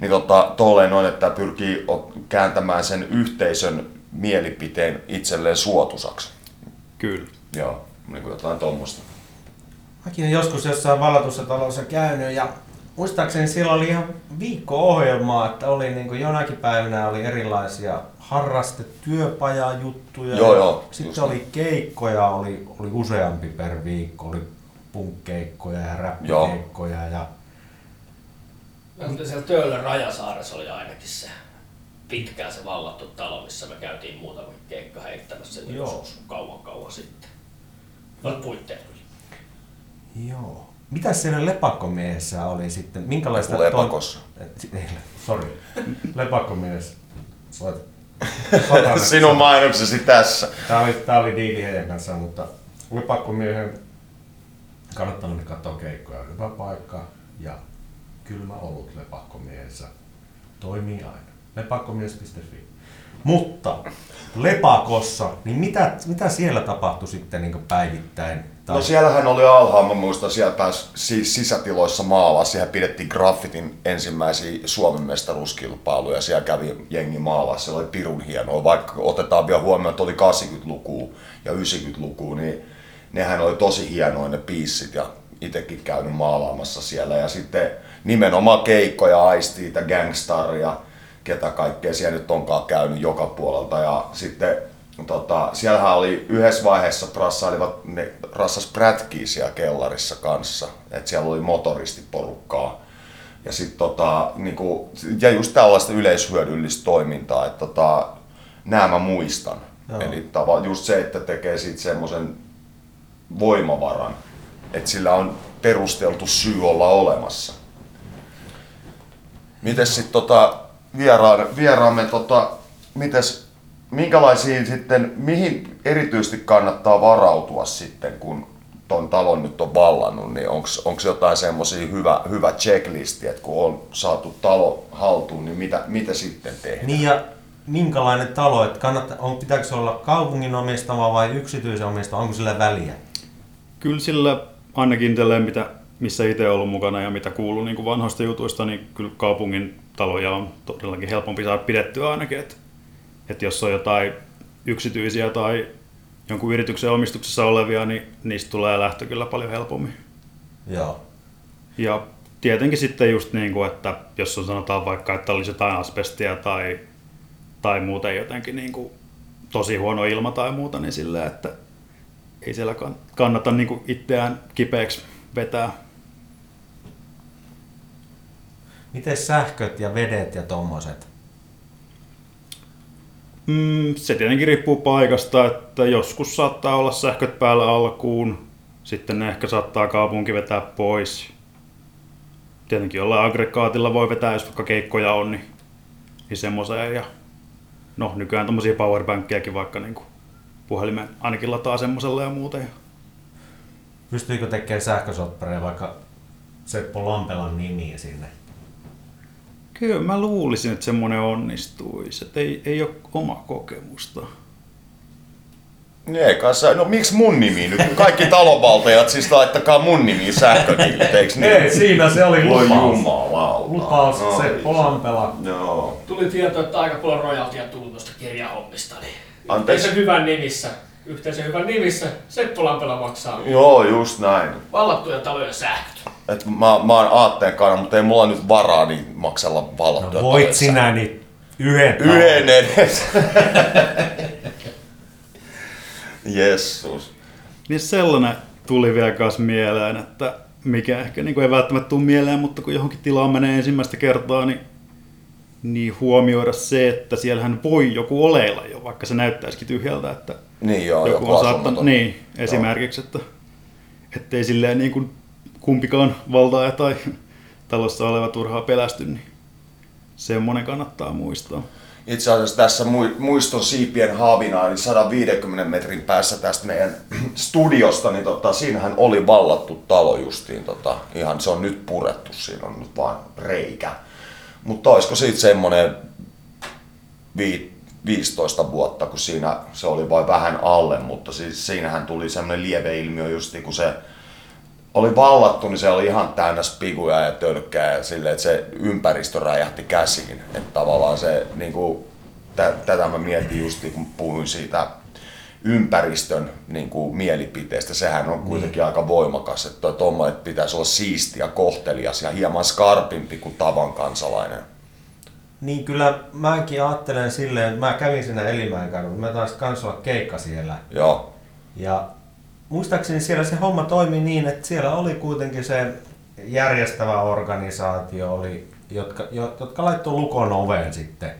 Niin tota, tolleen noin, että pyrkii kääntämään sen yhteisön mielipiteen itselleen suotusaksi. Kyllä. Joo, niin kuin jotain tuommoista. Mäkin olen joskus jossain valatussa talossa käynyt ja muistaakseni siellä oli ihan viikko-ohjelmaa, että oli niin kuin jonakin päivänä oli erilaisia harrastetyöpajajuttuja. Joo, joo. Sitten oli keikkoja, oli, oli useampi per viikko, oli punkkeikkoja ja räppikeikkoja. Ja... Siellä Töölön Rajasaaressa oli ainakin se pitkään se vallattu talo, missä me käytiin muutama keikka heittämässä Joo. joskus kauan kauan sitten. No puitteet Joo. Mitä siellä lepakkomiehessä oli sitten? Minkälaista... Lepakossa. Ton... Sori. Lepakkomies. Soit... Sinun mainoksesi tässä. Tämä oli, tämä oli diili heidän kanssaan, mutta lepakkomiehen kannattaa mennä katsoa keikkoja. Hyvä paikka ja kylmä olut lepakkomiehessä toimii aina lepakkomies.fi. Mutta lepakossa, niin mitä, mitä siellä tapahtui sitten niin päivittäin? Tai... No siellähän oli alhaalla, mä muistan, siellä pääsi sisätiloissa maalaa, siellä pidettiin graffitin ensimmäisiä Suomen mestaruuskilpailuja, siellä kävi jengi maalaa, se oli pirun hienoa, vaikka otetaan vielä huomioon, että oli 80-lukua ja 90-lukua, niin nehän oli tosi hienoja ne piissit ja itsekin käynyt maalaamassa siellä ja sitten nimenomaan keikkoja, aistiita, gangstaria, ketä kaikkea siellä nyt onkaan käynyt joka puolelta. Ja sitten tota, siellähän oli yhdessä vaiheessa rassailivat, ne rassas prätkiä siellä kellarissa kanssa. että siellä oli motoristiporukkaa. Ja, sit, tota, niinku, ja just tällaista yleishyödyllistä toimintaa, että tota, nämä mä muistan. Joo. Eli tava, just se, että tekee siitä semmoisen voimavaran, että sillä on perusteltu syy olla olemassa. Miten sitten tota, vieraan, vieraamme tota, mites, minkälaisiin sitten, mihin erityisesti kannattaa varautua sitten, kun ton talon nyt on vallannut, niin onko jotain semmoisia hyvä, hyvä checklisti, että kun on saatu talo haltuun, niin mitä, mitä sitten tehdään? Niin ja minkälainen talo, että kannattaa, on, pitääkö se olla kaupungin omistama vai yksityisen omistama, onko sillä väliä? Kyllä sillä ainakin tälleen, mitä, missä itse ollut mukana ja mitä kuuluu niin kuin vanhoista jutuista, niin kyllä kaupungin taloja on todellakin helpompi saada pidettyä ainakin. Että, että jos on jotain yksityisiä tai jonkun yrityksen omistuksessa olevia, niin niistä tulee lähtö kyllä paljon helpommin. Joo. Ja tietenkin sitten just niin kuin, että jos on sanotaan vaikka, että olisi jotain asbestia tai, tai muuten jotenkin niin kuin tosi huono ilma tai muuta, niin sillä, että ei siellä kann- kannata niin kuin itseään kipeäksi vetää. Miten sähköt ja vedet ja tommoset? Mm, se tietenkin riippuu paikasta, että joskus saattaa olla sähköt päällä alkuun, sitten ne ehkä saattaa kaupunki vetää pois. Tietenkin jollain aggregaatilla voi vetää, jos vaikka keikkoja on, niin, niin semmoiseen. Ja no nykyään tommosia powerbankkejakin vaikka niin kuin puhelimen ainakin lataa semmoisella ja muuten. Pystyykö tekemään sähkösoppareja vaikka Seppo Lampelan nimiä sinne? Kyllä mä luulisin, että semmoinen onnistuisi. Että ei, ei ole oma kokemusta. Ei kanssa, no miksi mun nimi nyt? Kaikki talonvaltajat siis laittakaa mun nimi sähkötilille, eikö niin? Ei, siinä se oli Voi lupaus. jumalauta. Lupaus Ai Seppo Lampela. Joo. Tuli tieto, että aika paljon rojaltia tuli tuosta kirjahommista, niin Anteeksi? yhteisön hyvän nimissä, yhteisön hyvän nimissä Seppo Lampela maksaa Joo, just näin. vallattuja taloja sähköt. Et mä, mä oon aatteen kannalla, mutta ei mulla nyt varaa niin maksella vallattuja No voit taloja sinä niin yhden Yhden edes. Jessus. Niin sellainen tuli vielä kanssa mieleen, että mikä ehkä niin kuin ei välttämättä tule mieleen, mutta kun johonkin tilaan menee ensimmäistä kertaa, niin, niin huomioida se, että siellähän voi joku oleilla jo, vaikka se näyttäisikin tyhjältä, että Niin joo, joku joku on saattanut, niin, esimerkiksi, että ettei silleen niin kuin kumpikaan valtaaja tai talossa oleva turhaa pelästy, niin semmoinen kannattaa muistaa. Itse asiassa tässä mui- muiston siipien haavina, eli 150 metrin päässä tästä meidän studiosta, niin tota, siinähän oli vallattu talo justiin. Tota, ihan se on nyt purettu, siinä on nyt vaan reikä. Mutta olisiko siitä semmoinen vi- 15 vuotta, kun siinä se oli vain vähän alle, mutta siis siinähän tuli semmoinen lieveilmiö justiin, kun se oli vallattu, niin se oli ihan täynnä spiguja ja tölkkää ja silleen, että se ympäristö räjähti käsiin. Että tavallaan se, niin kuin, tä, tätä mä mietin just kun puhuin siitä ympäristön niin kuin, mielipiteestä. Sehän on kuitenkin aika voimakas, että että pitäisi olla siisti ja kohtelias ja hieman skarpimpi kuin tavan kansalainen. Niin kyllä mäkin ajattelen silleen, että mä kävin siinä Elimäen kadulla, mä taas kans olla keikka siellä. Joo. Ja muistaakseni siellä se homma toimi niin, että siellä oli kuitenkin se järjestävä organisaatio, oli, jotka, jo- jotka laittoi lukon oveen sitten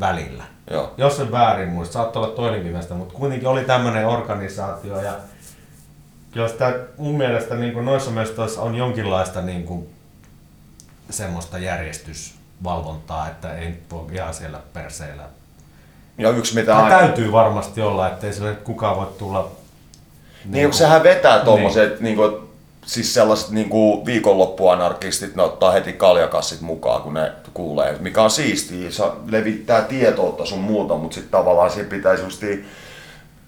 välillä. Joo. Jos en väärin muista, saattoi olla toinenkin meistä, mutta kuitenkin oli tämmöinen organisaatio ja kyllä sitä mun mielestä niin kuin noissa mestoissa on jonkinlaista niin kuin, semmoista järjestysvalvontaa, että ei voi ihan siellä perseillä. Ja yksi mitä aina- täytyy varmasti olla, ettei sille kukaan voi tulla Niin, kun sehän vetää Niin. tommoset, niin. kuin, siis sellaiset niin kuin viikonloppuanarkistit, ne ottaa heti kaljakassit mukaan, kun ne kuulee, mikä on siistiä, se levittää tietoutta sun muuta, mutta sitten tavallaan siinä pitäisi justiin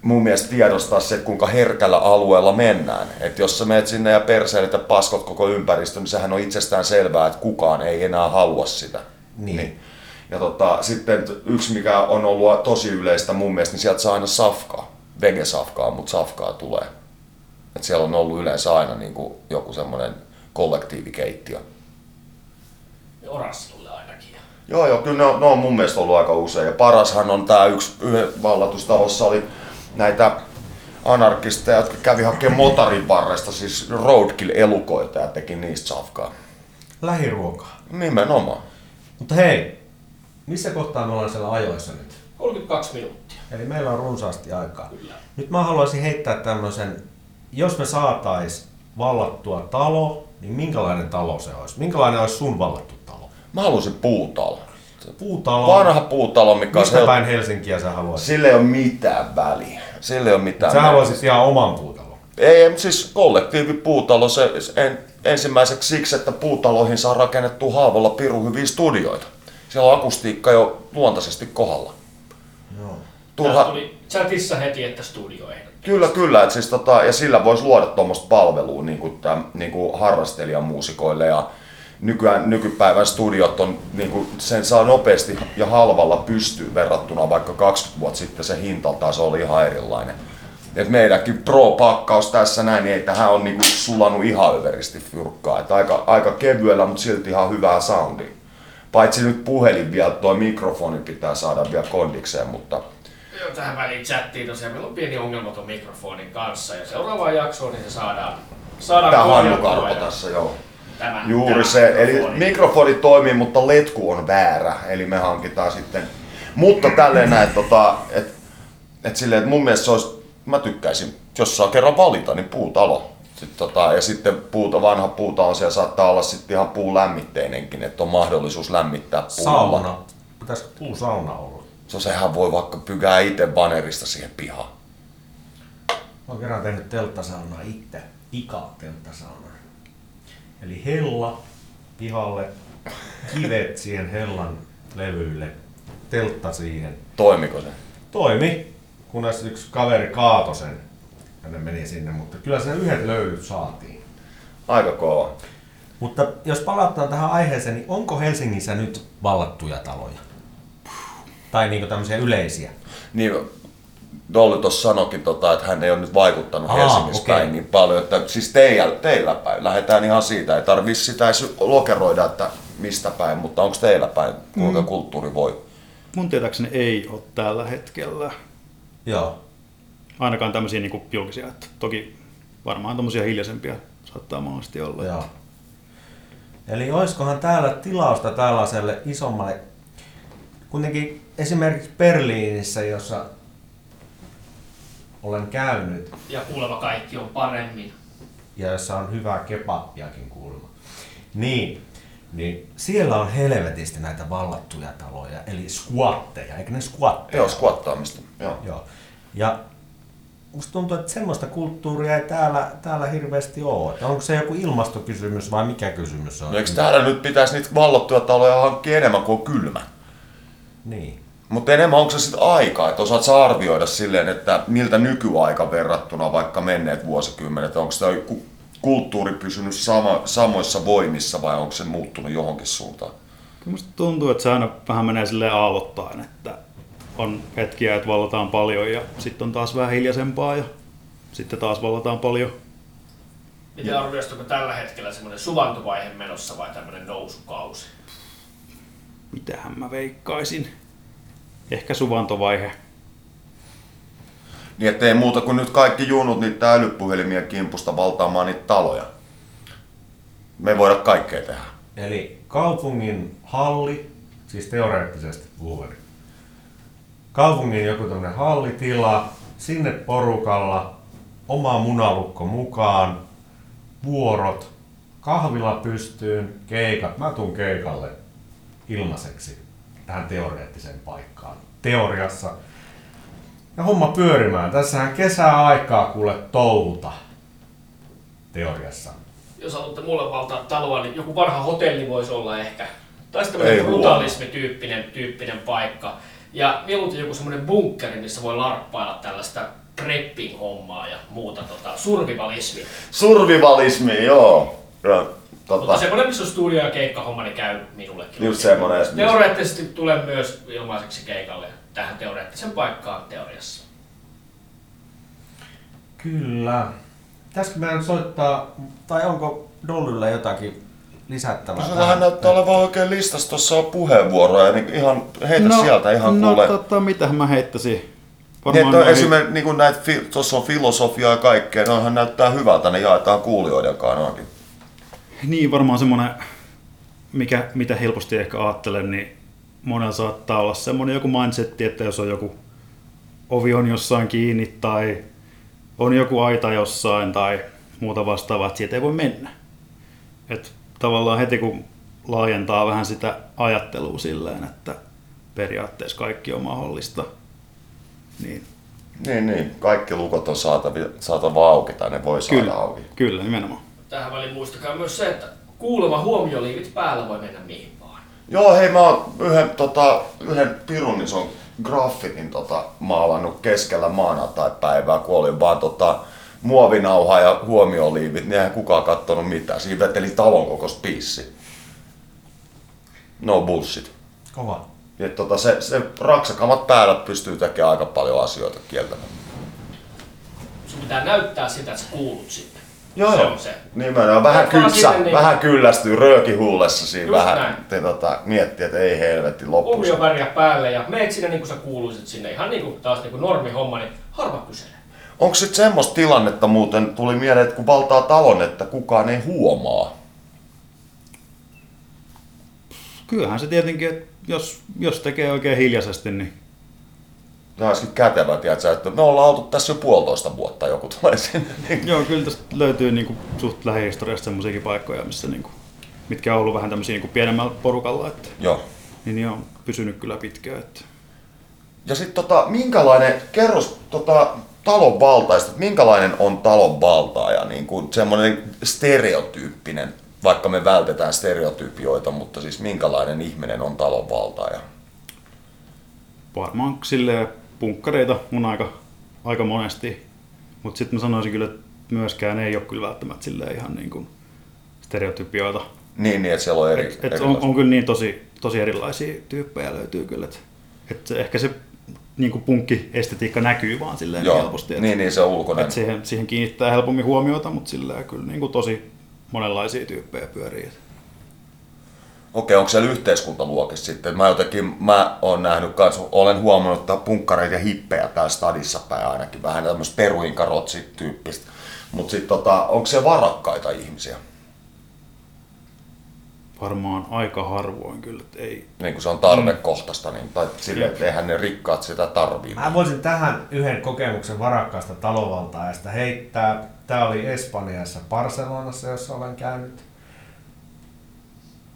mun mielestä tiedostaa se, kuinka herkällä alueella mennään. Että jos sä menet sinne ja perseilet ja paskot koko ympäristön, niin sehän on itsestään selvää, että kukaan ei enää halua sitä. Niin. Ja tota, sitten yksi, mikä on ollut tosi yleistä mun mielestä, niin sieltä saa aina safkaa. Vegesafkaa, mutta safkaa tulee. Et siellä on ollut yleensä aina niin kuin joku semmoinen kollektiivikeittiö. Orassille ainakin. Joo, joo, kyllä ne on, ne on mun mielestä ollut aika usein. Ja parashan on tämä yksi yhden vallatustalossa oli näitä anarkisteja, jotka kävi hakemaan motarin varresta, siis roadkill-elukoita ja teki niistä safkaa. lähiruokaa. Nimenomaan. Mutta hei, missä kohtaa me ollaan siellä ajoissa nyt? 32 minuuttia. Eli meillä on runsaasti aikaa. Nyt mä haluaisin heittää tämmöisen, jos me saatais vallattua talo, niin minkälainen talo se olisi? Minkälainen olisi sun vallattu talo? Mä halusin puutalo. Puutalo. Vanha puutalo, mikä Mistä on päin Helsinkiä sä haluaisit? Sille ei ole mitään väliä. Sille ei ole mitään Sä väliä. haluaisit ihan oman puutalon. Ei, ei, siis kollektiivipuutalo se en, ensimmäiseksi siksi, että puutaloihin saa rakennettua haavalla pirun hyviä studioita. Siellä on akustiikka jo luontaisesti kohdalla. Turha... Turha, tuli chatissa heti, että studio Kyllä, kyllä. Et siis tota, ja sillä voisi luoda tuommoista palvelua niin kuin tämän, niin kuin harrastelijamuusikoille ja nykyään, nykypäivän studiot on, niin kuin, sen saa nopeasti ja halvalla pystyy verrattuna vaikka 20 vuotta sitten se hintaltaan se oli ihan erilainen. Et meidänkin Pro-pakkaus tässä näin, niin ei tähän on niinku sulanut ihan överisti fyrkkaa. Et aika, aika kevyellä, mutta silti ihan hyvää soundia. Paitsi nyt puhelin vielä, toi mikrofoni pitää saada vielä kondikseen, mutta Joo, tähän väliin chattiin tosiaan. Meillä on pieni ongelma tuon mikrofonin kanssa ja seuraavaan jaksoon niin se saadaan, saadaan Tää Hannu Karpo ja tässä, joo. Tämä, Juuri tämä se, eli mikrofoni. mikrofoni toimii, mutta letku on väärä, eli me hankitaan sitten. Mutta tälleen näin, tota, että et silleen, että mun mielestä se olisi, mä tykkäisin, jos saa kerran valita, niin puutalo. Sitten, tota, ja sitten puuta, vanha puuta on siellä, saattaa olla sitten ihan puulämmitteinenkin, että on mahdollisuus lämmittää puulla. Sauna. Pitäisikö puusauna olla? So, sehän voi vaikka pykää itse vanerista siihen pihaan. Mä oon kerran tehnyt telttasaunaa itse. Ika telttasauna. Eli hella pihalle, kivet siihen hellan levyille, teltta siihen. Toimiko se? Toimi, kunnes yksi kaveri kaatoi sen ja ne meni sinne, mutta kyllä se yhdet löylyt saatiin. Aika kova. Mutta jos palataan tähän aiheeseen, niin onko Helsingissä nyt vallattuja taloja? Tai niinku tämmöisiä yleisiä? Niin, Dolly tuossa sanoikin, tota, että hän ei ole nyt vaikuttanut Aa, Helsingissä okei. päin niin paljon, että siis teillä, teillä päin, lähdetään ihan siitä, ei tarvitse sitä edes lokeroida, että mistä päin, mutta onko teillä päin, kuinka Mm. kulttuuri voi? Mun tietääkseni ei ole tällä hetkellä. Joo. Ainakaan tämmöisiä niin julkisia. Että toki varmaan tämmöisiä hiljaisempia saattaa mahdollisesti olla. Joo. Eli olisikohan täällä tilausta tällaiselle isommalle, kuitenkin esimerkiksi Berliinissä, jossa olen käynyt Ja kuulemma kaikki on paremmin. ja jossa on hyvää kebabbiakin kuulemma, niin, niin siellä on helvetisti näitä vallattuja taloja, eli squatteja, eikö ne squatteja? Joo, squattaamista. Joo. Joo. Ja musta tuntuu, että semmoista kulttuuria ei täällä, täällä hirveästi ole. Että onko se joku ilmastokysymys vai mikä kysymys on? No eikö täällä nyt pitäisi niitä vallottuja taloja hankkia enemmän kuin on kylmä? Niin. Mutta enemmän onko se sitten aikaa, että osaat sä arvioida silleen, että miltä nykyaika verrattuna vaikka menneet vuosikymmenet, onko tämä kulttuuri pysynyt sama, samoissa voimissa vai onko se muuttunut johonkin suuntaan? Musta tuntuu, että se aina vähän menee silleen aallottaen, että on hetkiä, että vallataan paljon ja sitten on taas vähän hiljaisempaa ja sitten taas vallataan paljon. Miten arvioisitko tällä hetkellä semmoinen suvantovaihe menossa vai tämmöinen nousukausi? Mitähän mä veikkaisin? Ehkä suvantovaihe. Niin ettei muuta kuin nyt kaikki junut niitä älypuhelimien kimpusta valtaamaan niitä taloja. Me ei voida kaikkea tehdä. Eli kaupungin halli, siis teoreettisesti puhuen, kaupungin joku tämmöinen hallitila, sinne porukalla, oma munalukko mukaan, vuorot, kahvila pystyyn, keikat. Mä tuun keikalle ilmaiseksi tähän teoreettiseen paikkaan. Teoriassa. Ja homma pyörimään. Tässähän kesäaikaa kuule touhuta. Teoriassa. Jos haluatte mulle valtaa taloa, niin joku vanha hotelli voisi olla ehkä. Tai sitten tämmöinen brutalismi-tyyppinen tyyppinen paikka. Ja mieluiten joku semmoinen bunkkeri, missä voi larppailla tällaista prepping-hommaa ja muuta tota, survivalismia. Survivalismi, joo. Ja, Mutta tota, semmoinen, missä on studio- ja keikkahomma, niin käy minullekin. Just semmoinen. Teoreettisesti tulen myös ilmaiseksi keikalle tähän teoreettisen paikkaan teoriassa. Kyllä. Pitäisikö meidän soittaa, tai onko Dollylla jotakin lisättävää? No, Sehän näyttää olevan oikein listassa, tuossa on puheenvuoroja, niin ihan heitä sieltä ihan no, kuule. tota, mitähän mä heittäisin? Niin, että on noihin- esimerkiksi niin kuin näitä, tuossa on filosofiaa ja kaikkea, noihan näyttää hyvältä, ne jaetaan kuulijoiden kanssa. Niin, varmaan semmoinen, mikä, mitä helposti ehkä ajattelen, niin monella saattaa olla semmoinen joku mindsetti, että jos on joku ovi on jossain kiinni tai on joku aita jossain tai muuta vastaavaa, että siitä ei voi mennä. Et tavallaan heti kun laajentaa vähän sitä ajattelua silleen, että periaatteessa kaikki on mahdollista. Niin, Niin, niin. Kaikki lukot on saatava, saatava auki tai ne voi saada kyllä, auki. kyllä, nimenomaan. Tähän väliin muistakaa myös se, että kuulema huomioliivit päällä voi mennä mihin vaan. Joo, hei mä oon yhden, tota, yhden pirun ison graffitin tota, maalannut keskellä maanantai-päivää, kun olin vaan tota, muovinauha ja huomioliivit, niin eihän kukaan kattonut mitään. Siinä veteli talon kokoista piissi. No bullshit. Kova. Ja tota, se, se raksakamat päällä pystyy tekemään aika paljon asioita kieltämättä. Sun pitää näyttää sitä, että sä kuulut sinne. Joo, se joo. on se. Nimenomaan vähän, kylsä, sinne niin- vähän kyllästyy röökihullessa siinä Just vähän. näin. Te, tota, miettii, että ei helvetti lopussa. Omio väriä päälle ja meet sinne niin kuin sä kuuluisit sinne. Ihan niin kuin taas niin kuin normihomma, niin harva kyselee. Onko sitten semmoista tilannetta muuten, tuli mieleen, että kun valtaa talon, että kukaan ei huomaa? Kyllähän se tietenkin, että jos, jos tekee oikein hiljaisesti, niin Tämä olisikin kätevä, tiedätkö, että me ollaan oltu tässä jo puolitoista vuotta, joku tulee sinne. Niin. Joo, kyllä tästä löytyy niin kuin, suht lähihistoriasta semmoisiakin paikkoja, missä, niin kuin, mitkä on ollut vähän tämmöisiä niin kuin pienemmällä porukalla. Että, Joo. Niin ne on pysynyt kyllä pitkään. Että. Ja sitten tota, minkälainen, kerro tota, talon valtaista, että minkälainen on talon valtaaja, niin kuin semmoinen stereotyyppinen, vaikka me vältetään stereotypioita, mutta siis minkälainen ihminen on talon valtaaja? Varmaan silleen punkkareita mun aika, aika monesti. Mutta sitten mä sanoisin kyllä, että myöskään ei ole kyllä välttämättä silleen ihan niin kuin stereotypioita. Niin, niin, että siellä on eri, Et, et on, on kyllä niin tosi, tosi erilaisia tyyppejä löytyy kyllä. Että et ehkä se niin kuin punkki-estetiikka näkyy vaan silleen Joo, helposti. Et, niin, niin, se ulkoinen. Et siihen, siihen kiinnittää helpommin huomiota, mutta silleen kyllä niin kuin tosi monenlaisia tyyppejä pyörii. Okei, onko siellä yhteiskuntaluokissa sitten? Mä jotenkin, mä oon nähnyt kans, olen huomannut, että punkkareita ja hippejä täällä stadissa päin ainakin, vähän tämmöistä peruinkarotsi tyyppistä. Mutta sitten tota, onko se varakkaita ihmisiä? Varmaan aika harvoin kyllä, että ei. Niin kuin se on tarvekohtaista, niin, tai silleen, että eihän ne rikkaat sitä tarvii. Mä voisin tähän yhden kokemuksen varakkaasta talovaltaajasta heittää. Tää oli Espanjassa, Barcelonassa, jossa olen käynyt.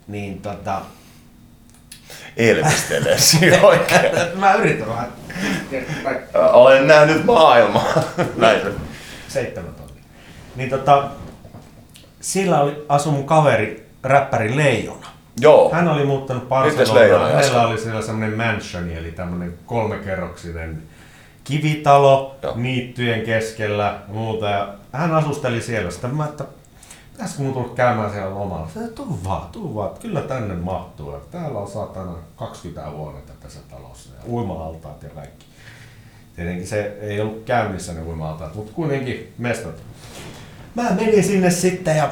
Niin tota... Elvistelee siinä oikein. Mä yritän vähän. Olen nähnyt maailmaa. Näin se. Seitsemän tonnia. Niin tota, sillä oli, asui mun kaveri, räppäri Leijona. Joo. Hän oli muuttanut Barcelonaan. Hänellä oli siellä semmoinen mansioni, eli tämmöinen kolmekerroksinen kivitalo Joo. niittyjen keskellä ja muuta. Ja hän asusteli siellä. Sitten mä, että pitäisikö mun tulla käymään siellä lomalla? Sitten tuu vaan, tuu vaan, kyllä tänne mahtuu. Että täällä on saatana 20 huonetta tässä talossa ja uima-altaat ja kaikki. Tietenkin se ei ollut käynnissä ne uima-altaat, mutta kuitenkin mestat. Mä menin sinne sitten ja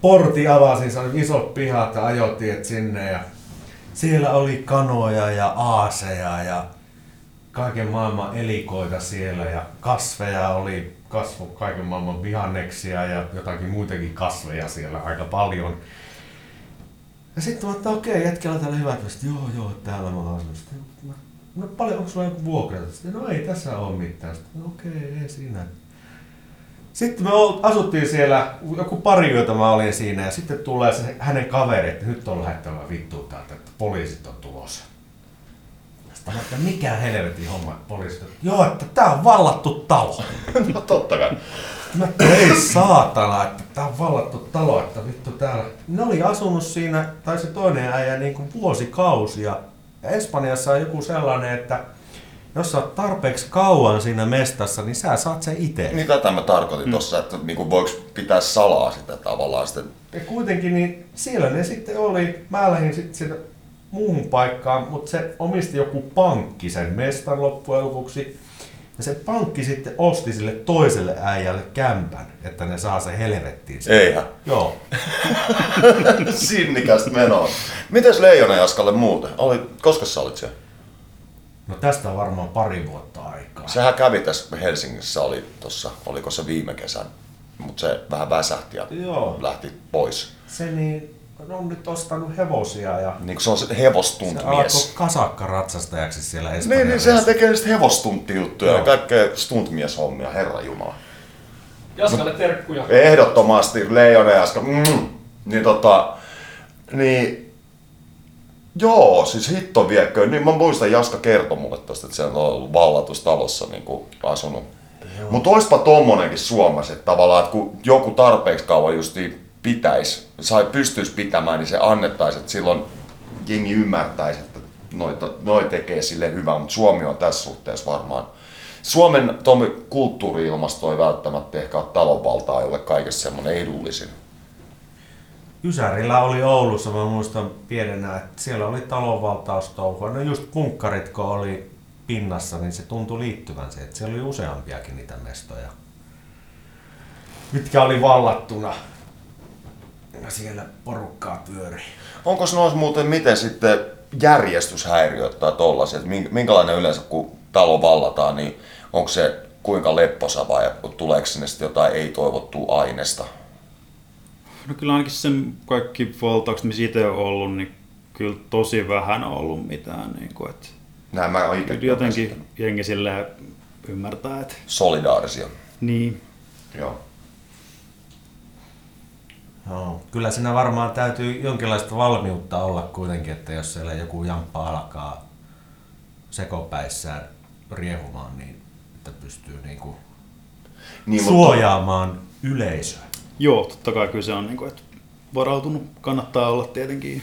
porti avasin, se oli isot pihat ja ajotiet sinne ja siellä oli kanoja ja aaseja ja kaiken maailman elikoita siellä ja kasveja oli, kasvo kaiken maailman vihanneksia ja jotakin muitakin kasveja siellä aika paljon. Ja sitten mä että okei, jätkellä täällä hyvät. Joo, joo, täällä mä asun. Sitten no paljon, onko sulla joku vuokra? Sitten no ei tässä ole mitään. Sitten no, okei, ei siinä. Sitten me asuttiin siellä, joku pari yötä mä olin siinä ja sitten tulee se hänen kaveri, että nyt on lähettävä vittu täältä, että poliisit on tulossa. Sitten mä että mikä helvetin homma, että poliisit on. Joo, että tää on vallattu talo. no totta kai. Mä ei saatana, että tää on vallattu talo, että vittu täällä. Ne oli asunut siinä, tai se toinen äijä niin kuin vuosikausia. Ja Espanjassa on joku sellainen, että jos sä oot tarpeeksi kauan siinä mestassa, niin sä saat sen itse. Niin tätä mä tarkoitin mm. tossa, että niinku voiko pitää salaa sitä tavallaan sitten. Ja kuitenkin niin siellä ne sitten oli. Mä lähdin sitten sinne muuhun paikkaan, mutta se omisti joku pankki sen mestan loppujen lopuksi. Ja se pankki sitten osti sille toiselle äijälle kämpän, että ne saa se helvettiin. sieltä. Eihän. Joo. Sinnikästä menoa. Mites Leijona Jaskalle muuten? Oli, koska sä olit siellä? No tästä on varmaan pari vuotta aikaa. Sehän kävi tässä Helsingissä, oli tossa, oliko se viime kesän, mutta se vähän väsähti ja Joo. lähti pois. Se niin, on nyt ostanut hevosia ja Niin kuin se on se se hevostuntmies. alkoi kasakkaratsastajaksi siellä Niin, Espanjassa. niin sehän tekee niistä hevostunttijuttuja ja Joo. kaikkea stuntmieshommia, herra jumala. Jaskalle terkkuja. Ehdottomasti Leijona Jaska. Mm. Niin tota, Niin, joo, siis hitto viekö. Niin mä muistan, Jaska kertoi mulle tosta, että siellä on ollut vallatustalossa niin kuin asunut. Mutta oispa tommonenkin Suomessa, että tavallaan, että kun joku tarpeeksi kauan justiin pitäisi, sai pystyisi pitämään, niin se annettaisiin, että silloin jengi ymmärtäisi, että noita, noi tekee sille hyvää, mutta Suomi on tässä suhteessa varmaan. Suomen Tomi, kulttuuri-ilmasto ei välttämättä ehkä ole talonvaltaa, jolle kaikessa semmoinen edullisin. Ysärillä oli Oulussa, mä muistan pienenä, että siellä oli talonvaltaustouhua. No just punkkarit, kun oli pinnassa, niin se tuntui liittyvän se, että siellä oli useampiakin niitä mestoja, mitkä oli vallattuna. Ja siellä porukkaa pyöri. Onko noissa muuten miten sitten järjestyshäiriöt tai mink- minkälainen yleensä kun talo vallataan, niin onko se kuinka lepposa vai tuleeko sinne sitten jotain ei-toivottua aineesta? No kyllä ainakin sen kaikki valtaukset, missä itse on ollut, niin kyllä tosi vähän on ollut mitään. Niin kuin, että Näin mä oon itse kyllä jotenkin jengi silleen ymmärtää, että Solidaarisia. niin. Joo. Joo. Kyllä siinä varmaan täytyy jonkinlaista valmiutta olla kuitenkin, että jos siellä joku jamppa alkaa sekopäissään riehumaan, niin että pystyy niinku Niin, mutta- suojaamaan yleisöä. Joo, totta kai kyllä se on, niin kuin, että varautunut kannattaa olla tietenkin.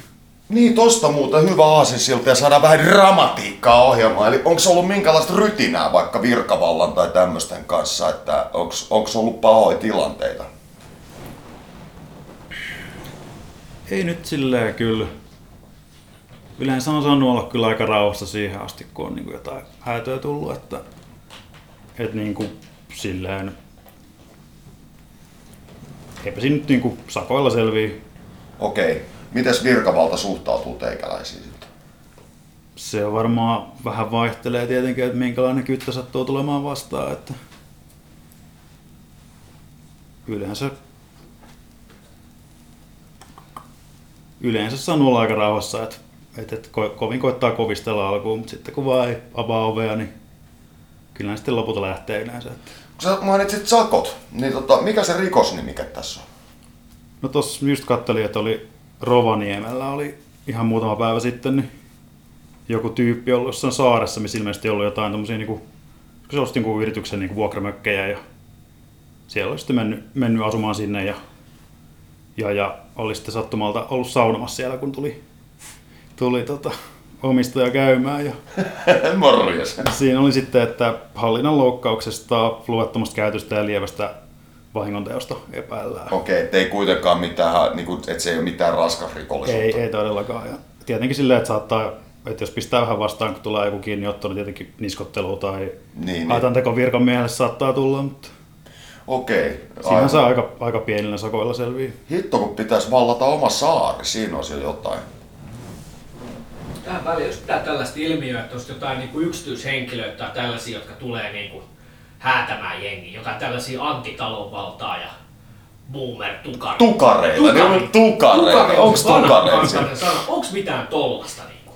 Niin, tosta muuten hyvä aasinsilta ja saada vähän dramatiikkaa ohjelmaan. Eli onko ollut minkälaista rytinää vaikka virkavallan tai tämmöisten kanssa, että onko ollut pahoja tilanteita? Ei nyt silleen kyllä. Yleensä on saanut olla kyllä aika rauhassa siihen asti, kun on niin kuin jotain häätöä tullut, että, että niin kuin silleen eipä siinä nyt niin kuin sakoilla selvii. Okei. Mites virkavalta suhtautuu teikäläisiin sitten? Se on varmaan vähän vaihtelee tietenkin, että minkälainen kyttä sattuu tulemaan vastaan, että yleensä yleensä saanut olla aika rauhassa, että, että, että ko- kovin koittaa kovistella alkuun, mutta sitten kun vaan ei avaa ovea, niin kyllä ne sitten lopulta lähtee yleensä. Että. Sä mainitsit sakot, niin tota, mikä se rikosnimike tässä on? No tossa just kattelin, että oli Rovaniemellä oli ihan muutama päivä sitten niin joku tyyppi ollut jossain saaressa, missä ilmeisesti ollut jotain tommosia niinku, se osti niinku yrityksen niinku vuokramökkejä ja siellä oli sitten mennyt, mennyt asumaan sinne ja, ja, ja oli sitten sattumalta ollut saunomassa siellä, kun tuli, tuli tota, omistaja käymään. Ja Morjes. Siinä oli sitten, että hallinnan loukkauksesta, luvattomasta käytöstä ja lievästä vahingonteosta epäillään. Okei, ettei kuitenkaan mitään, niin kuin, että se ei ole mitään raskas rikollisuutta. Ei, ei todellakaan. Ja tietenkin silleen, että saattaa, että jos pistää vähän vastaan, kun tulee joku kiinniotto, niin tietenkin niskottelu tai niin. haitan teko virkamiehelle saattaa tulla, mutta Okei. siinä saa aika, aika pienillä sakoilla selviä. Hitto, kun pitäisi vallata oma saari, siinä olisi jo jotain. Väliin, jos pitää tällaista ilmiöä, että olisi jotain niin kuin yksityishenkilöitä tai tällaisia, jotka tulee niin kuin häätämään jengiä, jotain tällaisia antitalonvaltaa ja boomer-tukareita. Tukareita, ne on tukareita. Onks tukareita? Onko mitään tollasta niinku?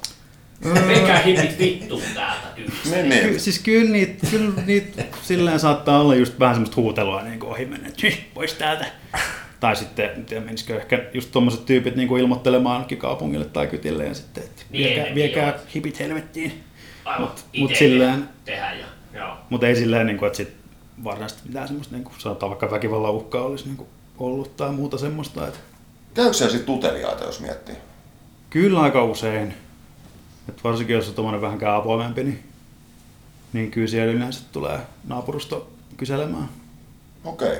Menkää hipit vittuun täältä tyylistä. Niin, niin. Ky- siis kyllä niitä, kyllä niitä silleen saattaa olla just vähän semmoista huutelua niin ohi mennä, että "Hyh, pois täältä. Tai sitten, en tiedä menisikö ehkä just tommoset tyypit niin ilmoittelemaan ainakin kaupungille tai kytille ja sitten, että Niin viekää, ennenkin viekää joo. hipit helvettiin. Aivan Mut- mut silleen- tehdä ja joo. Mutta ei silleen, niin kuin, että sit varsinaisesti mitään semmoista, niin kuin, sanotaan vaikka väkivallan uhkaa olisi niin kuin, ollut tai muuta semmoista. Että Käykö siellä sitten uteliaita, jos miettii? kyllä aika usein. Et varsinkin jos on tommonen vähänkään avoimempi, niin, niin kyllä siellä yleensä tulee naapurusto kyselemään. Okei.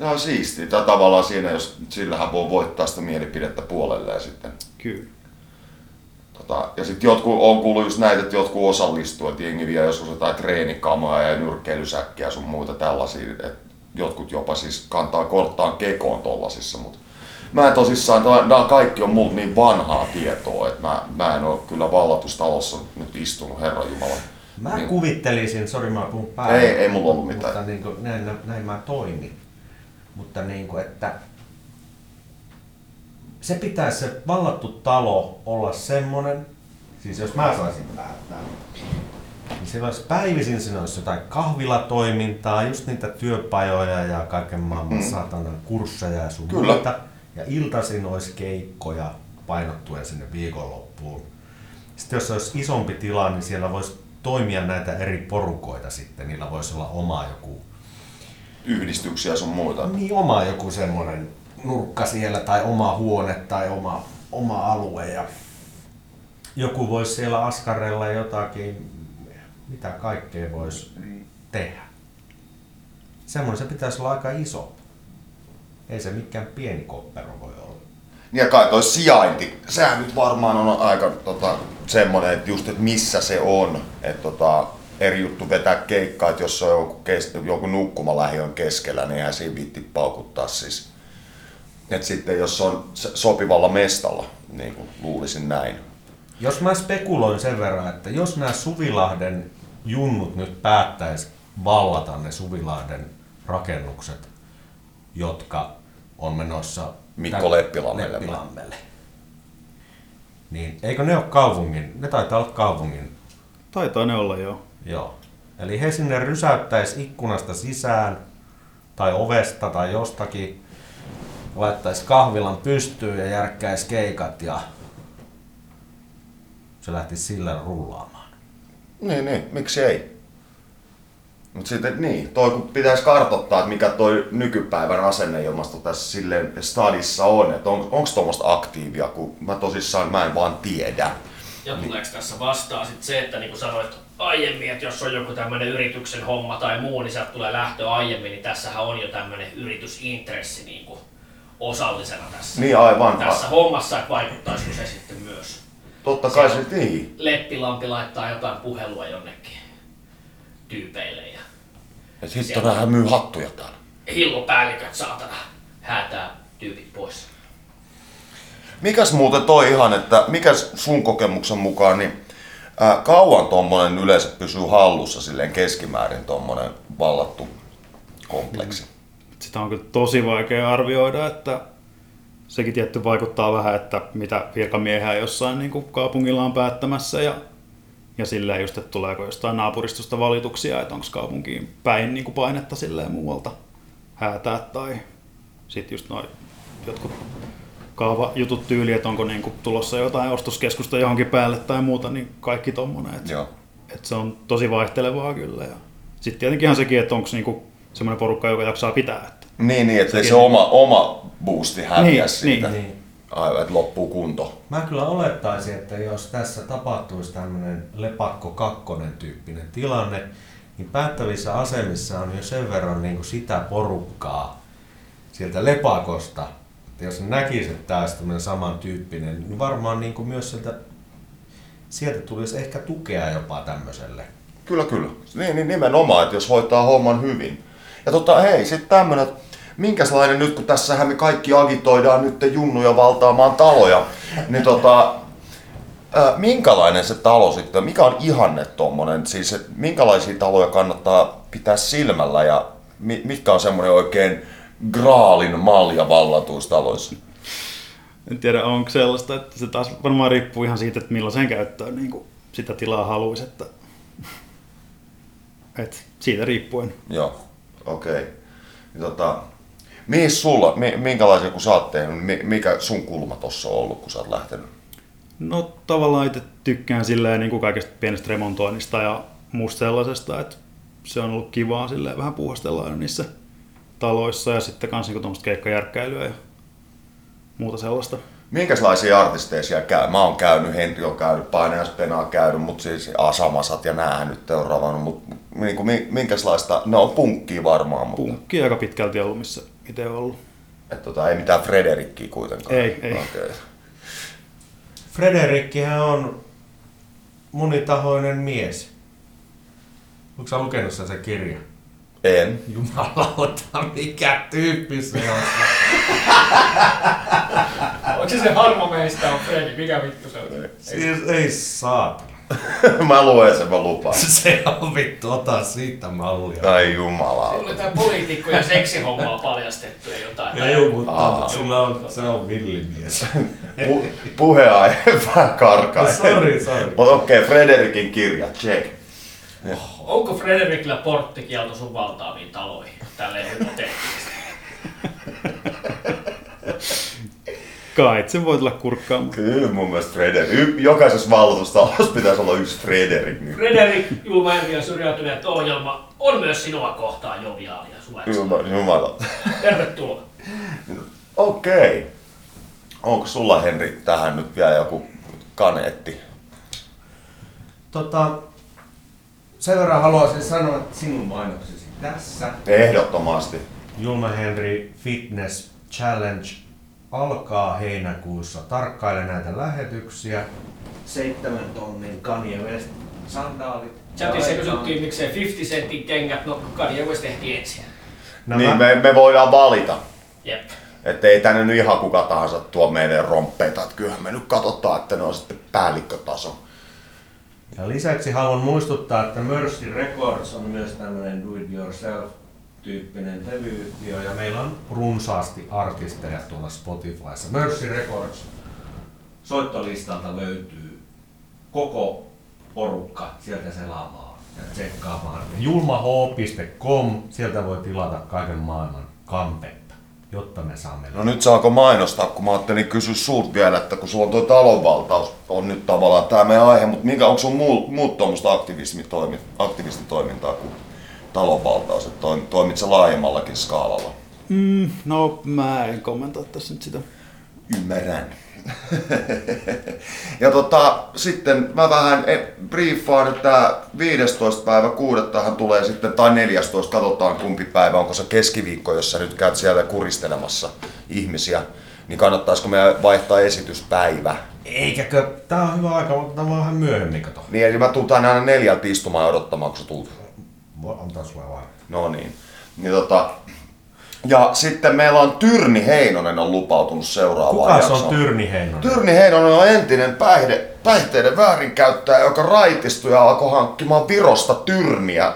Sehän on siistiä. Tai tavallaan siinä, jos sillähän voi voittaa sitä mielipidettä puolelleen sitten. Kyllä. Tota, ja sitten jotkut, on kuullut just näitä, että jotkut osallistuu, että jengi vie joskus jotain treenikamoja ja nyrkkeilysäkkiä ja sun muita tällaisia. Et jotkut jopa siis kantaa korttaan kekoon tollasissa, mutta mä en tosissaan, nämä kaikki on mulla niin vanhaa tietoa, että mä, mä en ole kyllä vallatustalossa nyt istunut, herra Jumala. Mä Niin. kuvittelisin, sori mä puhun päälle. Ei, ei mulla ollut mitään. Mutta niin kuin, näin, näin mä toimin. Mutta niin kuin, että se pitäisi se vallattu talo olla semmonen, siis jos mä saisin päättää, niin siellä olisi päivisin siinä olisi jotain kahvilatoimintaa, just niitä työpajoja ja kaiken maailman Mm. saatanan kursseja ja sun Kyllä. muita. Ja iltaisin olisi keikkoja painottuen sinne viikonloppuun. Sitten jos olisi isompi tila, niin siellä voisi toimia näitä eri porukoita sitten. Niillä voisi olla oma joku Yhdistyksiä sun muuta. niin oma joku semmoinen nurkka siellä tai oma huone tai oma, oma alue ja joku voisi siellä askarella jotakin, mitä kaikkea voisi tehdä. Semmoinen se pitäisi olla aika iso. Ei se mikään pieni koppero voi olla. Niin ja kai toi sijainti, sehän nyt varmaan on aika tota, semmoinen, että just, että missä se on. Että tota, eri juttu vetää keikkaa, että jos se on joku, kes, joku nukkumalähi on keskellä, niin eihän siinä viitti paukuttaa siis. Et sitten jos on sopivalla mestalla, niin kuin luulisin näin. Jos mä spekuloin sen verran, että jos nämä Suvilahden junnut nyt päättäisi vallata ne Suvilahden rakennukset, jotka on menossa Mikko Leppilammelle. Leppilammelle. Niin eikö ne ole kaupungin, ne taitaa olla kaupungin. Taitaa ne olla joo. Joo. Eli he sinne rysäyttäisi ikkunasta sisään tai ovesta tai jostakin, laittaisi kahvilan pystyyn ja järkkäisi keikat ja se lähtisi sillä rullaamaan. Niin, niin, miksi ei? Mutta sitten niin, toi kun pitäisi kartoittaa, että mikä toi nykypäivän asenneilmasto tässä silleen stadissa on, että on, onko tuommoista aktiivia, kun mä tosissaan mä en vaan tiedä. Ja tuleeko tässä vastaan sit se, että niin kuin sanoit aiemmin, että jos on joku tämmöinen yrityksen homma tai muu, niin sieltä tulee lähtö aiemmin, niin tässähän on jo tämmöinen yritysintressi niin kuin osallisena tässä, Niin, aivan. tässä hommassa, että vaikuttaisiko se sitten myös. Totta kai se niin. Leppilampi laittaa jotain puhelua jonnekin tyypeille ja Ja sitten vähän myy hattuja täällä. hillopäälliköt saatana häätää tyypit pois. Mikäs muuten toi ihan, että mikä sun kokemuksen mukaan, niin ää, kauan tuommoinen yleensä pysyy hallussa silleen keskimäärin tuommoinen vallattu kompleksi? Sitä on kyllä tosi vaikea arvioida, että sekin tietty vaikuttaa vähän, että mitä virkamiehiä jossain niin kuin kaupungilla on päättämässä ja, ja silleen just, että tuleeko jostain naapuristosta valituksia, että onko kaupunkiin päin niin kuin painetta silleen muualta häätää tai sitten just noin jotkut kaavajutut tyyli, että onko niin kuin tulossa jotain ostoskeskusta johonkin päälle tai muuta, niin kaikki tommonen. Että, Joo. että se on tosi vaihtelevaa kyllä. Ja sitten tietenkin ihan sekin, että onko niinku semmoinen porukka, joka jaksaa pitää. Että Niin, niin että se oma, oma boosti häviä Niin, siitä. niin. Aivan, että loppuu kunto. Mä kyllä olettaisin, että jos tässä tapahtuisi tämmöinen lepakko kakkonen tyyppinen tilanne, niin päättävissä asemissa on jo sen verran niin kuin sitä porukkaa sieltä lepakosta, että jos näkisi, että tämä tämmöinen samantyyppinen, niin varmaan niin kuin myös sieltä, sieltä tulisi ehkä tukea jopa tämmöiselle. Kyllä, kyllä. Niin, niin nimenomaan, että jos hoitaa homman hyvin. Ja tota, hei, sitten tämmönen, että minkälainen nyt, kun tässähän me kaikki agitoidaan nyt junnuja valtaamaan taloja, niin tota, ää, minkälainen se talo sitten, mikä on ihanne tommonen, siis että minkälaisia taloja kannattaa pitää silmällä ja mi, mitkä on semmoinen oikein graalin malja vallatuissa taloissa? en tiedä, onko sellaista, että se taas varmaan riippuu ihan siitä, että millaiseen käyttöön niin kuin sitä tilaa haluaisi. Että, et siitä riippuen. Joo, okei. Okay. Tota, mihin sulla, mi, minkälaisia kun sä oot tehnyt, mi, mikä sun kulma tossa on ollut, kun sä oot lähtenyt? No tavallaan itse tykkään silleen niin kuin kaikesta pienestä remontoinnista ja muusta sellaisesta, että se on ollut kivaa silleen vähän puhastella niissä taloissa ja sitten kans niin tuommoista keikkajärkkäilyä ja muuta sellaista. Minkälaisia artisteja siellä käy? Mä oon käynyt, Henri on käynyt, Painajas Pena on käynyt, mutta siis Asamasat ja näähän nyt on ravannut, mutta niin kuin, minkälaista, ne on punkkia varmaan, mutta Punkki aika pitkälti ollut, missä itse on ollut. et, tota, ei mitään Frederikkiä kuitenkaan. Ei, ei. Okay. Frederikkihän on monitahoinen mies. Onko sä lukenut sen, se kirja? En. Jumalauta, mikä tyyppi se on? Onko se se harma meistä on Fredi? Mikä vittu se on? Siis ei saatana. mä luen sen, mä lupaan. Se on vittu, ota siitä mallia. Ai jumala. Mulla tää poliitikko ja seksihommaa paljastettu ja jotain. Ei, mutta Aa. sulla on, se on villimies. Pu, puheaihe vähän karkaa. No sorry, sorry. Mutta okei, okay, Frederikin kirja, check. Onko Frederikillä porttikielto sun valtaaviin taloihin? Tälleen hypoteettisesti. Kait, se voi tulla kurkkaamaan. Kyllä mun mielestä Frederik. Jokaisessa valtuustalossa pitäisi olla yksi Frederik. Niin. Frederik Julma ja syrjäytyneet ohjelma on myös sinua kohtaan joviaalia. Jumala. Jumala. Tervetuloa. Okei. Onko sulla Henri tähän nyt vielä joku kaneetti? Tota, sen verran haluaisin sanoa, että sinun mainoksesi tässä. Ehdottomasti. Julma Henry Fitness Challenge alkaa heinäkuussa. Tarkkaile näitä lähetyksiä. Seitsemän tonnin Kanye West sandaalit. Chatissa kysyttiin miksei 50 sentin kengät, no Kanye West ehti ensin. Nämä, Niin me, me voidaan valita. Jep. Että ei tänne nyt ihan kuka tahansa tuo meidän romppeita. Että kyllähän me nyt katsotaan, että ne on sitten päällikkötaso. Ja lisäksi haluan muistuttaa, että Mercy Records on myös tämmöinen do it yourself tyyppinen levyyhtiö ja meillä on runsaasti artisteja tuolla Spotifyssa. Mercy Records soittolistalta löytyy koko porukka sieltä selaamaan ja tsekkaamaan. Julmah.com, sieltä voi tilata kaiken maailman kampetta, jotta me saamme No nyt saako mainostaa, kun mä ajattelin kysyä sulta vielä, että kun sulla on tuo talonvaltaus, on nyt tavallaan tämä meidän aihe, mutta mikä, onko sun muut, muut tuommoista aktivismitoimi, aktivistitoimintaa kuin talonvaltaus, että toim, toimit sä laajemmallakin skaalalla? Mm, no, mä en kommentoi tässä nyt sitä. Ymmärrän. Ja tota, sitten mä vähän e- briefaan, että 15. päivä 6. tulee sitten, tai 14. katsotaan kumpi päivä, onko se keskiviikko, jossa nyt käyt siellä kuristelemassa ihmisiä, niin kannattaisiko meidän vaihtaa esityspäivä? Eikäkö? Tää on hyvä aika, mutta tää on vähän myöhemmin, kato. Niin, eli mä tuun tänne aina neljältä istumaan odottamaan, kun sä. Voi antaa sulle vaan. No niin. niin tota, ja sitten meillä on Tyrni Heinonen on lupautunut seuraavaan Kuka se on Tyrni Heinonen? Tyrni Heinonen on entinen päihde, päihteiden väärinkäyttäjä, joka raitistui ja alkoi hankkimaan Virosta tyrniä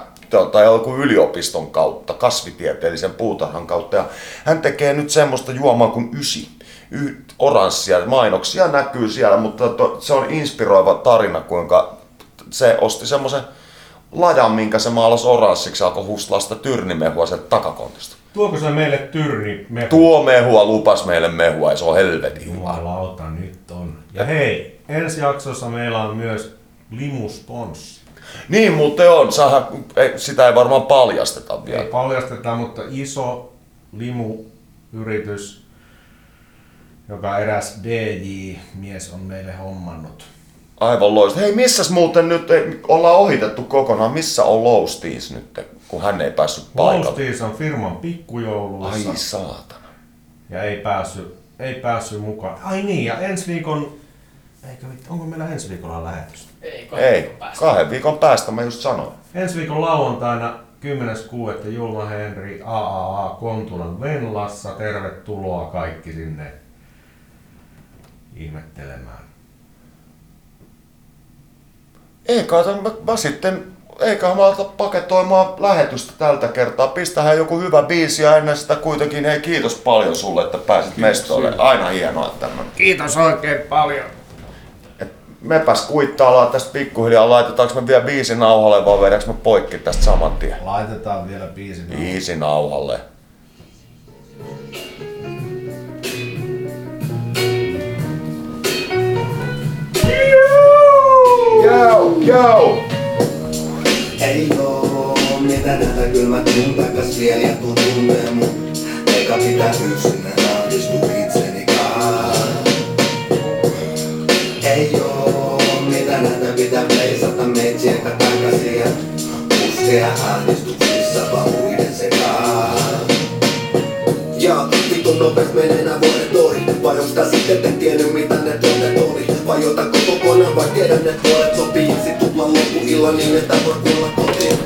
tai joku yliopiston kautta, kasvitieteellisen puutarhan kautta. Ja hän tekee nyt semmoista juomaa kuin ysi. Y- oranssia mainoksia näkyy siellä, mutta to, se on inspiroiva tarina, kuinka se osti semmoisen lajan, minkä se maalasi oranssiksi alkoi hustlaa sitä tyrnimehua sieltä takakontista. Tuoko se meille Tyrni mehu? Tuo mehua lupas meille mehua ja se on helvetin hyvä. Jumalauta, nyt on. Ja hei, ensi jaksossa meillä on myös limusponssi. Niin muuten on, Sähän, ei, sitä ei varmaan paljasteta vielä. Ei paljasteta, mutta iso limuyritys, joka eräs DJ-mies on meille hommannut. Aivan loistava. Hei, missäs muuten nyt ei, ollaan ohitettu kokonaan, missä on Lousties nyt, kun hän ei päässyt paikalle? Lousties on firman pikkujouluissa. Ai saatana. Ja ei päässyt, ei päässyt mukaan. Ai niin, ja ensi viikon... Eikö, vittu, onko meillä ensi viikolla lähetystä? Ei, Ei, kahden viikon päästä mä just sanoin. Ensi viikon lauantaina 10.6. Julma Henri AAA Kontulan Venlassa. Tervetuloa kaikki sinne ihmettelemään. Eikä mä, mä sitten, eikä mä aleta paketoimaan lähetystä tältä kertaa. Pistähän joku hyvä biisi ja ennen sitä kuitenkin, hei kiitos paljon sulle, että pääsit mestoille. Aina hienoa tämmönen. Kiitos oikein paljon. Mepäs kuittaillaan tästä pikkuhiljaa, laitetaanko me vielä biisi nauhalle vai vedäänkö me poikki tästä saman tien? Laitetaan vielä biisi. Biisi nauhalle. Yo, yo! Ei oo, mitä näitä kylmät mun takas vielä ja tuun tuntee mun? Eikä pitää yksin, ahdistu itseni Ei oo, mitä näitä pitää peisata meitsiäkä takaisin ja Puskea ahdistuksissa vaan muiden sekaan. Ja vitun nopeet menee nää vuodet ohi Vai onks tää sitten te tiennyt mitä ne tuotet oli Vai otako kokonaan vai tiedän ne puolet sopii sit tuplan loppuillan niin että voi kuolla kotiin.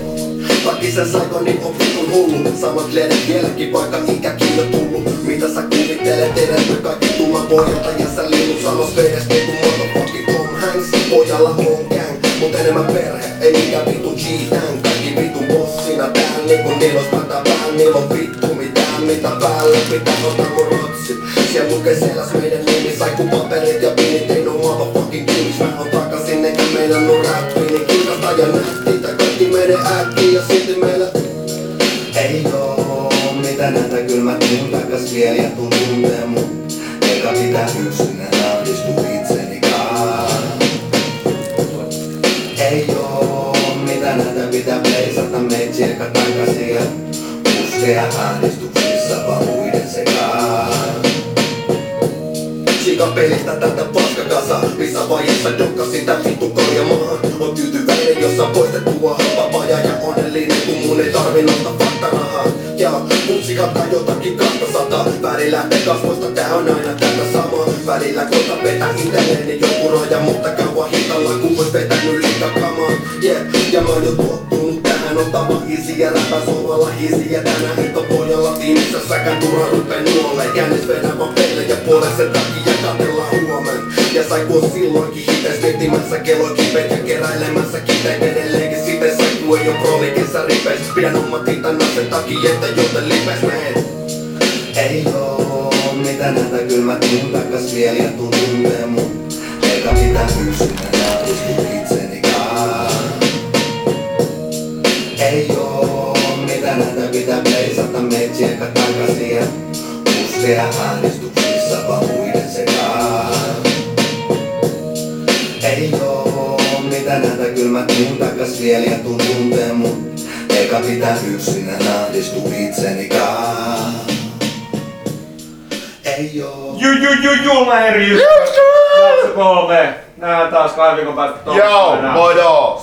Vaikka sä saiko niin on vitun hullu. Samat lehdet vieläkin vaikka ikäkin jo tullut. Mitä sä kuvittelet edes me kaikki tulla pojilta Ja sä linnut sanos vedes niin kuin motherfucking Tom Hanks. Pojalla on gang mut enemmän perhe Ei mikään vitu G-Tang Kaikki vitu bossina täällä niinku pata päällä Niillä on vittu mitään mitä päälle pitää ottaa mun rotsi Siellä lukee seläs meidän nimi Saiku paperit ja pinit meidän no rappi Niin kirkasta ja nähti tää kaikki menee äkkiä ja silti meillä Ei oo mitä näitä kylmät mun takas vielä ja tuntee mun Eikä pitää yksin en ahdistu itsenikaan. Ei oo mitä näitä pitää peisata meitsiä takaisin ja puskea ahdistuksissa vaan muiden sekaan. Sikapelistä tätä paskakasa Missä vaiheessa joka sitä vittu korjamaan On tyytyväinen jos on poistettua. Vapaa ja onnellinen kun mun ei tarvi nostaa faktarahaa Ja putsi kattaa jotakin kahta sata Välillä lähtee kasvoista tää on aina tätä samaa. Välillä koita vetää itselleen joku raja Mutta kauan hitalla kun ois vetänyt liikakamaa Yeah, ja mä oon jo tottunut tähän on tapa ja läpä suomalla easy Ja tänään hitto pojalla tiimissä säkään turha rupee nuolle. Kännis vedä vaan pelle ja puolen sen takia katellaan huomen Ja sai kun silloinkin hites miettimässä kello kipeet ja keräilemässä kipeet Edelleenkin. Siten sai kun ei oo prolikissa ripeis Pidän hommat hitan sen takia että joten lipes meet Ei oo mitä näitä kylmät mun takas vielä ja tuntee mun Eikä mitään yksin mitä peisata meitsiä takaisin ja puskea ahdistuksissa vaan muiden sekaan. Ei oo mitä näitä kylmät mun takas vielä ja tuntee mun Eikä pitää yksin enää ahdistu itsenikaan. Ei oo Ju, ju, ju, julma eri Jakso kolme. Nähdään taas kahden viikon päästä Joo, torstaina. moido!